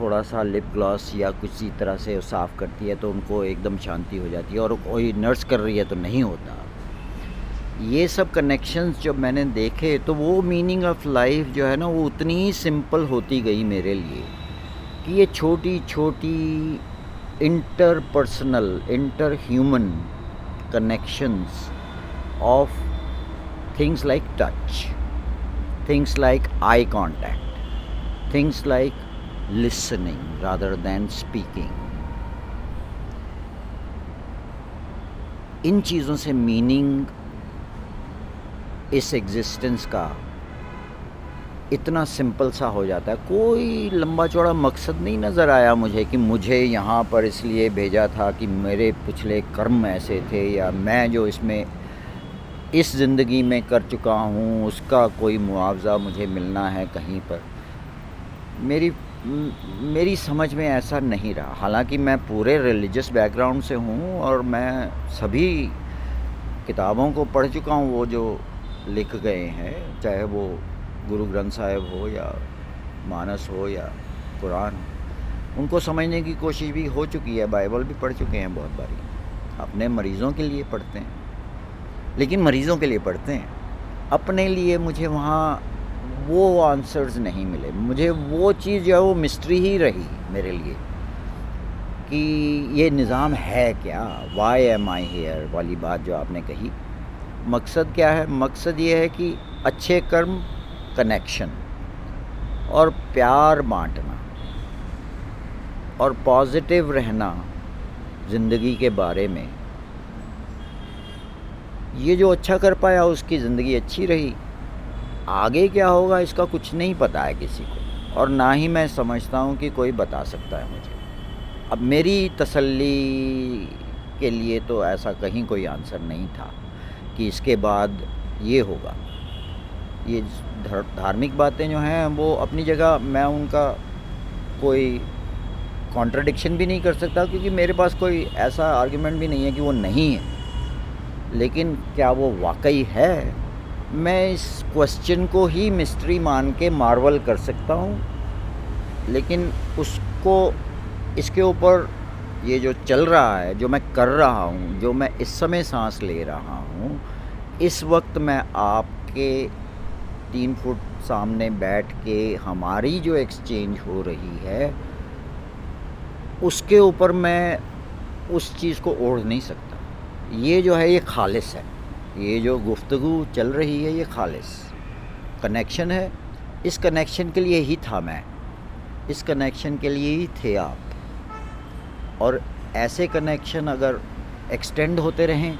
थोड़ा सा लिप ग्लॉस या किसी तरह से साफ़ करती है तो उनको एकदम शांति हो जाती है और कोई नर्स कर रही है तो नहीं होता। ये सब कनेक्शंस जब मैंने देखे तो वो मीनिंग ऑफ़ लाइफ जो है ना वो उतनी ही सिंपल होती गई मेरे लिए कि ये छोटी छोटी interpersonal inter interhuman connections of things like touch things like eye contact, things like listening rather than speaking. इन चीज़ों से मीनिंग इस एग्जिस्टेंस का इतना सिंपल सा हो जाता है कोई लंबा चौड़ा मकसद नहीं नज़र आया मुझे कि मुझे यहाँ पर इसलिए भेजा था कि मेरे पिछले कर्म ऐसे थे या मैं जो इसमें इस ज़िंदगी में कर चुका हूँ, उसका कोई मुआवज़ा मुझे मिलना है कहीं पर मेरी मेरी समझ में ऐसा नहीं रहा। हालाँकि मैं पूरे रिलीजियस बैकग्राउंड से हूँ और मैं सभी किताबों को पढ़ चुका हूँ, वो जो लिख गए हैं, चाहे वो गुरु ग्रंथ साहिब हो या मानस हो या कुरान, उनको समझने की कोशिश भी हो चुकी है, बाइबल भी पढ़ चुके हैं बहुत बारी। अपने मरीज़ों के लिए पढ़ते हैं, लेकिन मरीज़ों के लिए पढ़ते हैं। अपने लिए मुझे वहाँ वो आंसर्स नहीं मिले। मुझे वो चीज़ जो है वो मिस्ट्री ही रही मेरे लिए कि ये निज़ाम है क्या? वाई एम आई हेयर वाली बात जो आपने कही। मकसद क्या है? मकसद ये है कि अच्छे कर्म कनेक्शन और प्यार बांटना और पॉजिटिव रहना ज़िंदगी के बारे में। ये जो अच्छा कर पाया उसकी ज़िंदगी अच्छी रही। आगे क्या होगा इसका कुछ नहीं पता है किसी को, और ना ही मैं समझता हूँ कि कोई बता सकता है मुझे। अब मेरी तसल्ली के लिए तो ऐसा कहीं कोई आंसर नहीं था कि इसके बाद ये होगा। ये धार्मिक बातें जो हैं, वो अपनी जगह मैं उनका कोई कॉन्ट्रडिक्शन भी नहीं कर सकता, क्योंकि मेरे पास कोई ऐसा आर्गुमेंट भी नहीं है कि वो नहीं है। लेकिन क्या वो वाकई है? मैं इस क्वेश्चन को ही मिस्ट्री मान के मार्वल कर सकता हूँ, लेकिन उसको, इसके ऊपर ये जो चल रहा है, जो मैं कर रहा हूँ, जो मैं इस समय सांस ले रहा हूँ, इस वक्त मैं आपके तीन फुट सामने बैठ के हमारी जो एक्सचेंज हो रही है, उसके ऊपर मैं उस चीज़ को ओढ़ नहीं सकता। ये जो है, ये खालिस है। ये जो गुफ्तगु चल रही है, ये खालिस। कनेक्शन है। इस कनेक्शन के लिए ही था मैं। इस कनेक्शन के लिए ही थे आप। और ऐसे कनेक्शन अगर एक्सटेंड होते रहें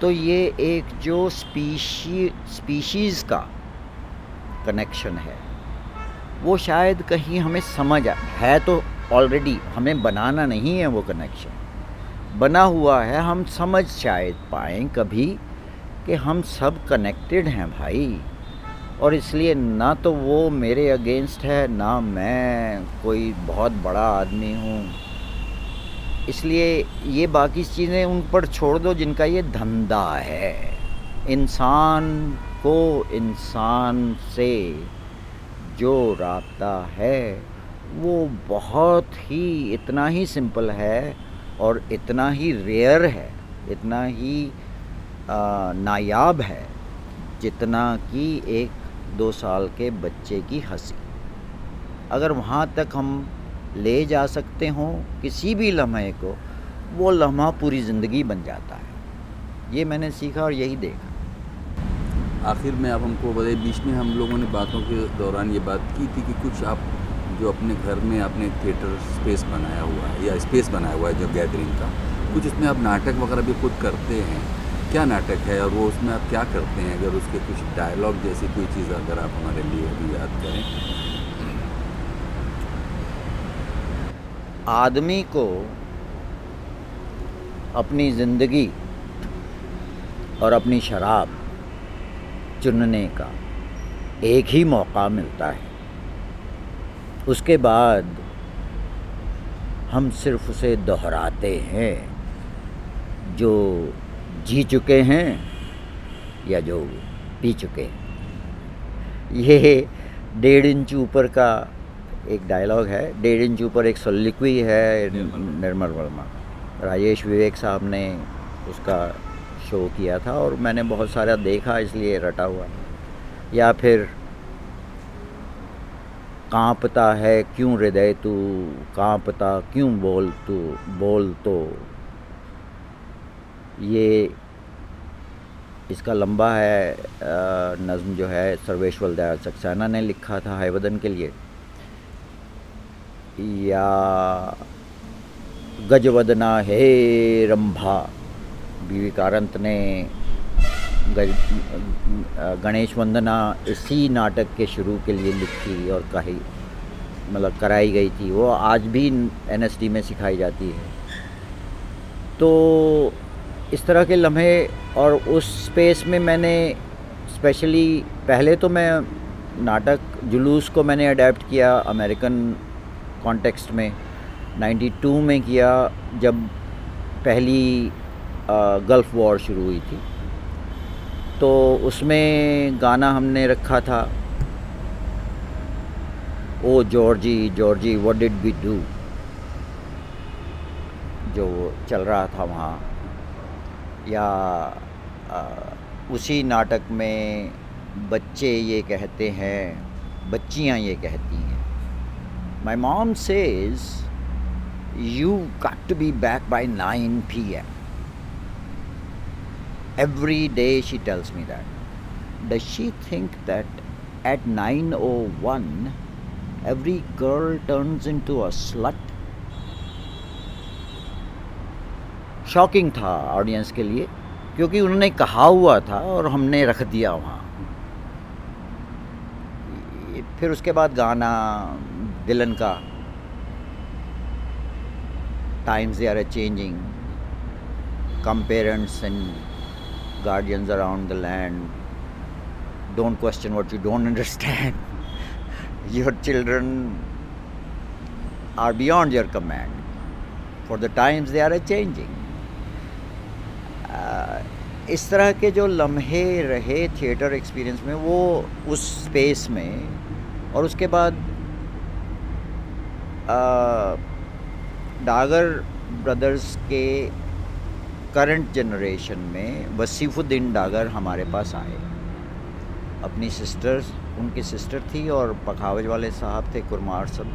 तो ये एक जो स्पीशी, स्पीशीज़ का कनेक्शन है। वो शायद कहीं हमें समझ आ, है तो ऑलरेडी हमें बनाना नहीं है वो कनेक्शन। बना हुआ है, हम समझ शायद पाएँ कभी कि हम सब कनेक्टेड हैं भाई। और इसलिए ना तो वो मेरे अगेंस्ट है, ना मैं कोई बहुत बड़ा आदमी हूँ। इसलिए ये बाकी चीज़ें उन पर छोड़ दो जिनका ये धंधा है। इंसान को इंसान से जो रबता है, वो बहुत ही, इतना ही सिंपल है और इतना ही रेयर है, इतना ही नायाब है, जितना कि एक दो साल के बच्चे की हँसी। अगर वहाँ तक हम ले जा सकते हों किसी भी लम्हे को, वो लम्हा पूरी ज़िंदगी बन जाता है। ये मैंने सीखा और यही देखा। आखिर में आप हमको बताइए, बीच में हम लोगों ने बातों के दौरान ये बात की थी कि कुछ आप जो अपने घर में आपने थिएटर स्पेस बनाया हुआ है, या स्पेस बनाया हुआ है जो गैदरिंग का, कुछ उसमें आप नाटक वगैरह भी खुद करते हैं क्या नाटक है और वो उसमें आप क्या करते हैं? अगर उसके कुछ डायलॉग जैसी कोई चीज़ अगर आप हमारे लिए अभी याद करें। आदमी को अपनी ज़िंदगी और अपनी शराब चुनने का एक ही मौका मिलता है। उसके बाद हम सिर्फ़ उसे दोहराते हैं, जो जी चुके हैं या जो पी चुके हैं। ये डेढ़ इंच ऊपर का एक डायलॉग है, डेढ़ इंच ऊपर एक सोलिक्वी है, निर्मल वर्मा। राजेश विवेक साहब ने उसका शो किया था और मैंने बहुत सारा देखा, इसलिए रटा हुआ या फिर, कांपता है क्यों हृदय तू, कांपता क्यों बोल तू, बोल तो ये इसका लंबा है नज़म जो है सर्वेश्वर दयाल सक्सेना ने लिखा था हैवदन के लिए। या गजवदना हे रंभा बीवी कारंत ने गणेश वंदना इसी नाटक के शुरू के लिए लिखी और कही मतलब कराई गई थी। वो आज भी एनएसटी में सिखाई जाती है। तो इस तरह के लम्हे और उस स्पेस में मैंने स्पेशली पहले तो मैं नाटक, जुलूस को मैंने अडेप्ट किया अमेरिकन कॉन्टेक्स्ट में 92 में किया, जब पहली गल्फ़ वॉर शुरू हुई थी। तो उसमें गाना हमने रखा था, ओ Georgy Georgy what did we do जो चल रहा था वहाँ। या आ, उसी नाटक में बच्चे ये कहते हैं बच्चियाँ ये कहती हैं। My mom says you got to be back by nine P M every day she tells me that does she think that at nine o one every girl turns into a slut shocking था ऑडियंस के लिए, क्योंकि उन्होंने कहा हुआ था और हमने रख दिया वहाँ। फिर उसके बाद गाना दिलन का। Times they are a changing come parents and guardians around the land don't question what you don't understand your children are beyond your command for the times they are a changing इस तरह के जो लम्हे रहे थिएटर एक्सपीरियंस में वो उस स्पेस में और उसके बाद डागर ब्रदर्स के करंट जनरेशन में वसीफ़ुद्दीन डागर हमारे पास आए। अपनी सिस्टर्स उनकी सिस्टर थी और पखावज वाले साहब थे कुरमार सब।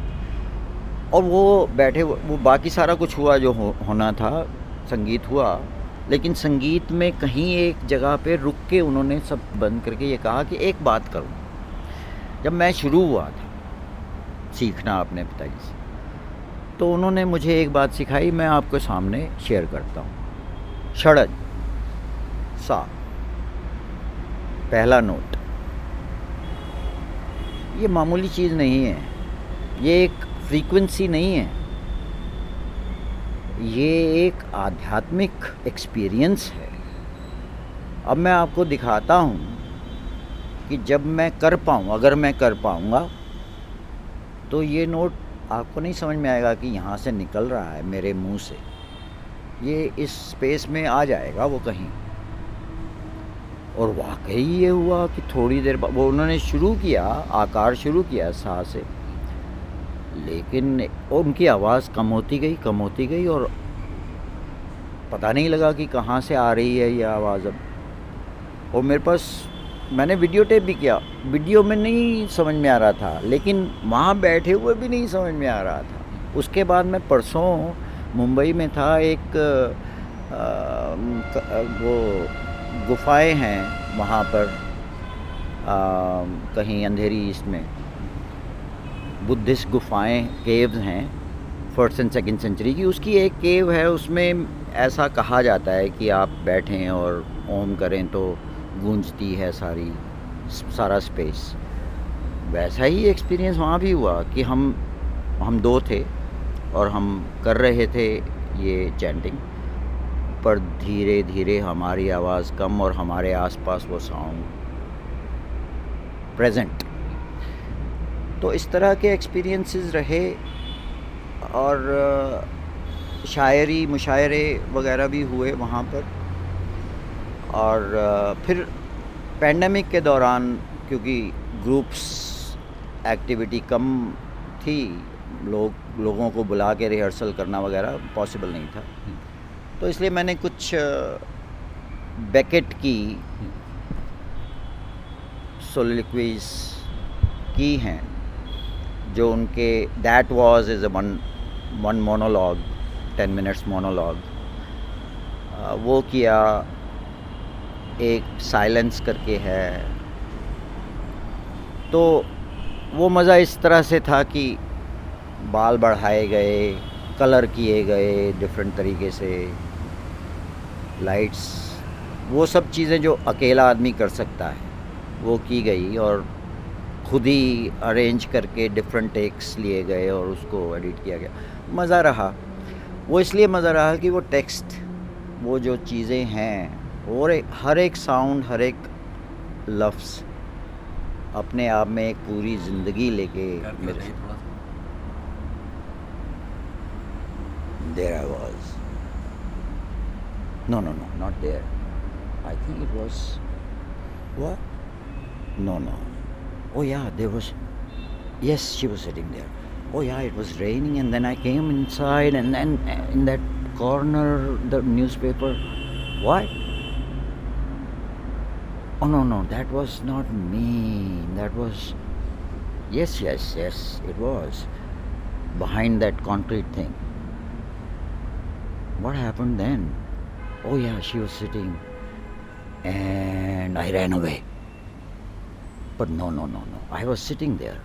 और वो बैठे वो बाकी सारा कुछ हुआ जो हो, होना था संगीत हुआ। लेकिन संगीत में कहीं एक जगह पे रुक के उन्होंने सब बंद करके ये कहा कि एक बात करूँ। जब मैं शुरू हुआ था, सीखना अपने पिताजी से तो उन्होंने मुझे एक बात सिखाई, मैं आपके सामने शेयर करता हूँ। षड़ज, सा, पहला नोट। ये मामूली चीज़ नहीं है, ये एक फ्रीक्वेंसी नहीं है। ये एक आध्यात्मिक एक्सपीरियंस है। अब मैं आपको दिखाता हूँ कि जब मैं कर पाऊँ, अगर मैं कर पाऊँगा तो ये नोट आपको नहीं समझ में आएगा कि यहाँ से निकल रहा है मेरे मुँह से। ये इस स्पेस में आ जाएगा वो कहीं। और वाकई ये हुआ कि थोड़ी देर बाद, वो उन्होंने शुरू किया, आकार शुरू किया सा से। लेकिन उनकी आवाज़ कम होती गई कम होती गई और पता नहीं लगा कि कहाँ से आ रही है ये आवाज़ अब। और मेरे पास मैंने वीडियो टेप भी किया। वीडियो में नहीं समझ में आ रहा था लेकिन वहाँ बैठे हुए भी नहीं समझ में आ रहा था। उसके बाद मैं परसों मुंबई में था एक आ, वो गुफाएँ हैं वहाँ पर आ, कहीं अंधेरी ईस्ट में बुद्धिस्ट गुफाएँ केव्स हैं फ़र्स्ट एंड सेकेंड सेंचुरी की। उसकी एक केव है, उसमें ऐसा कहा जाता है कि आप बैठें और ओम करें तो गूंजती है सारी, सारा स्पेस वैसा ही एक्सपीरियंस वहाँ भी हुआ कि हम हम दो थे और हम कर रहे थे ये चैंटिंग पर धीरे धीरे हमारी आवाज़ कम और हमारे आसपास वो साउंड प्रेजेंट तो इस तरह के एक्सपीरियंसेस रहे और शायरी मुशायरे वगैरह भी हुए वहाँ पर। और फिर पैंडमिक के दौरान क्योंकि ग्रुप्स एक्टिविटी कम थी लोग लोगों को बुला के रिहर्सल करना वगैरह पॉसिबल नहीं था। तो इसलिए मैंने कुछ बैकेट की सोलिक्वीज की हैं। जो उनके that was is one one monologue ten minutes monologue वो किया एक साइलेंस करके है। तो वो मज़ा इस तरह से था कि बाल बढ़ाए गए कलर किए गए डिफरेंट तरीके से लाइट्स वो सब चीज़ें जो अकेला आदमी कर सकता है, वो की गई और खुद ही अरेंज करके डिफरेंट टेक्स लिए गए और उसको एडिट किया गया मज़ा रहा वो इसलिए मज़ा रहा कि वो टेक्स्ट वो जो चीज़ें हैं और हर एक साउंड हर एक लफ्स अपने आप में एक पूरी ज़िंदगी लेके मेरे there I was. No, no, no, not there. I think it was. What? No, no. Oh, yeah, there was. Yes, she was sitting there. Oh, yeah, it was raining, and then I came inside, and then uh, in that corner, the newspaper. What? Oh, no, no, that was not me. That was. Yes, yes, yes, it was. Behind that concrete thing. What happened then? Oh, yeah, she was sitting. And I ran away. But no, no, no, no. I was sitting there.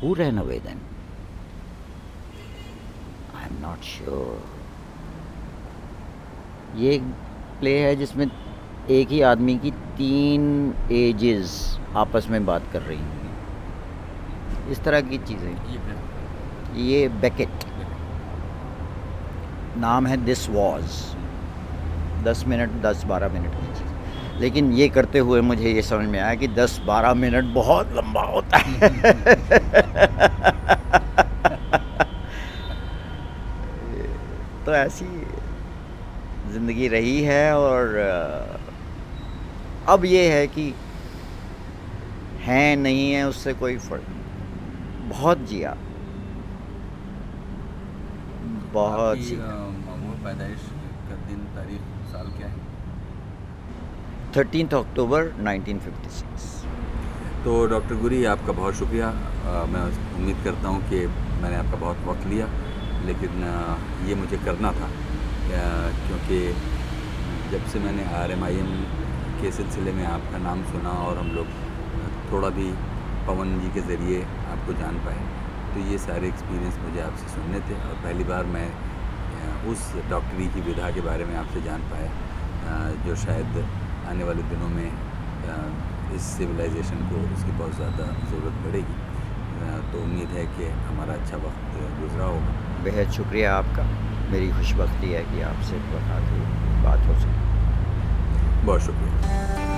Who ran away then? I'm not sure. ये प्ले है जिसमें एक ही आदमी की तीन एजेस आपस में बात कर रही हैं इस तरह की चीज़ें ये बेकेट नाम है दिस वॉज़ दस मिनट दस बारह मिनट की चीज़ लेकिन ये करते हुए मुझे ये समझ में आया कि दस बारह मिनट बहुत लंबा होता है। तो ऐसी ज़िंदगी रही है और अब ये है कि हैं नहीं है उससे कोई फ़र्क बहुत जिया। बहुत पैदाइश का दिन तारीख साल क्या है थर्टीन अक्टूबर 1956 तो डॉक्टर गुरी आपका बहुत शुक्रिया। आ, मैं उम्मीद करता हूँ कि मैंने आपका बहुत वक्त लिया लेकिन आ, ये मुझे करना था। क्योंकि जब से मैंने आर एम आई एम के सिलसिले में आपका नाम सुना और हम लोग थोड़ा भी पवन जी के ज़रिए आपको जान पाए तो ये सारे एक्सपीरियंस मुझे आपसे सुनने थे और पहली बार मैं उस डॉक्टरी की विधा के बारे में आपसे जान पाया जो शायद आने वाले दिनों में इस सिविलाइजेशन को उसकी बहुत ज़्यादा ज़रूरत पड़ेगी। तो उम्मीद है कि हमारा अच्छा वक्त गुजरा होगा। बेहद शुक्रिया आपका। मेरी खुशबी है कि आपसे बात हो सके। बहुत शुक्रिया।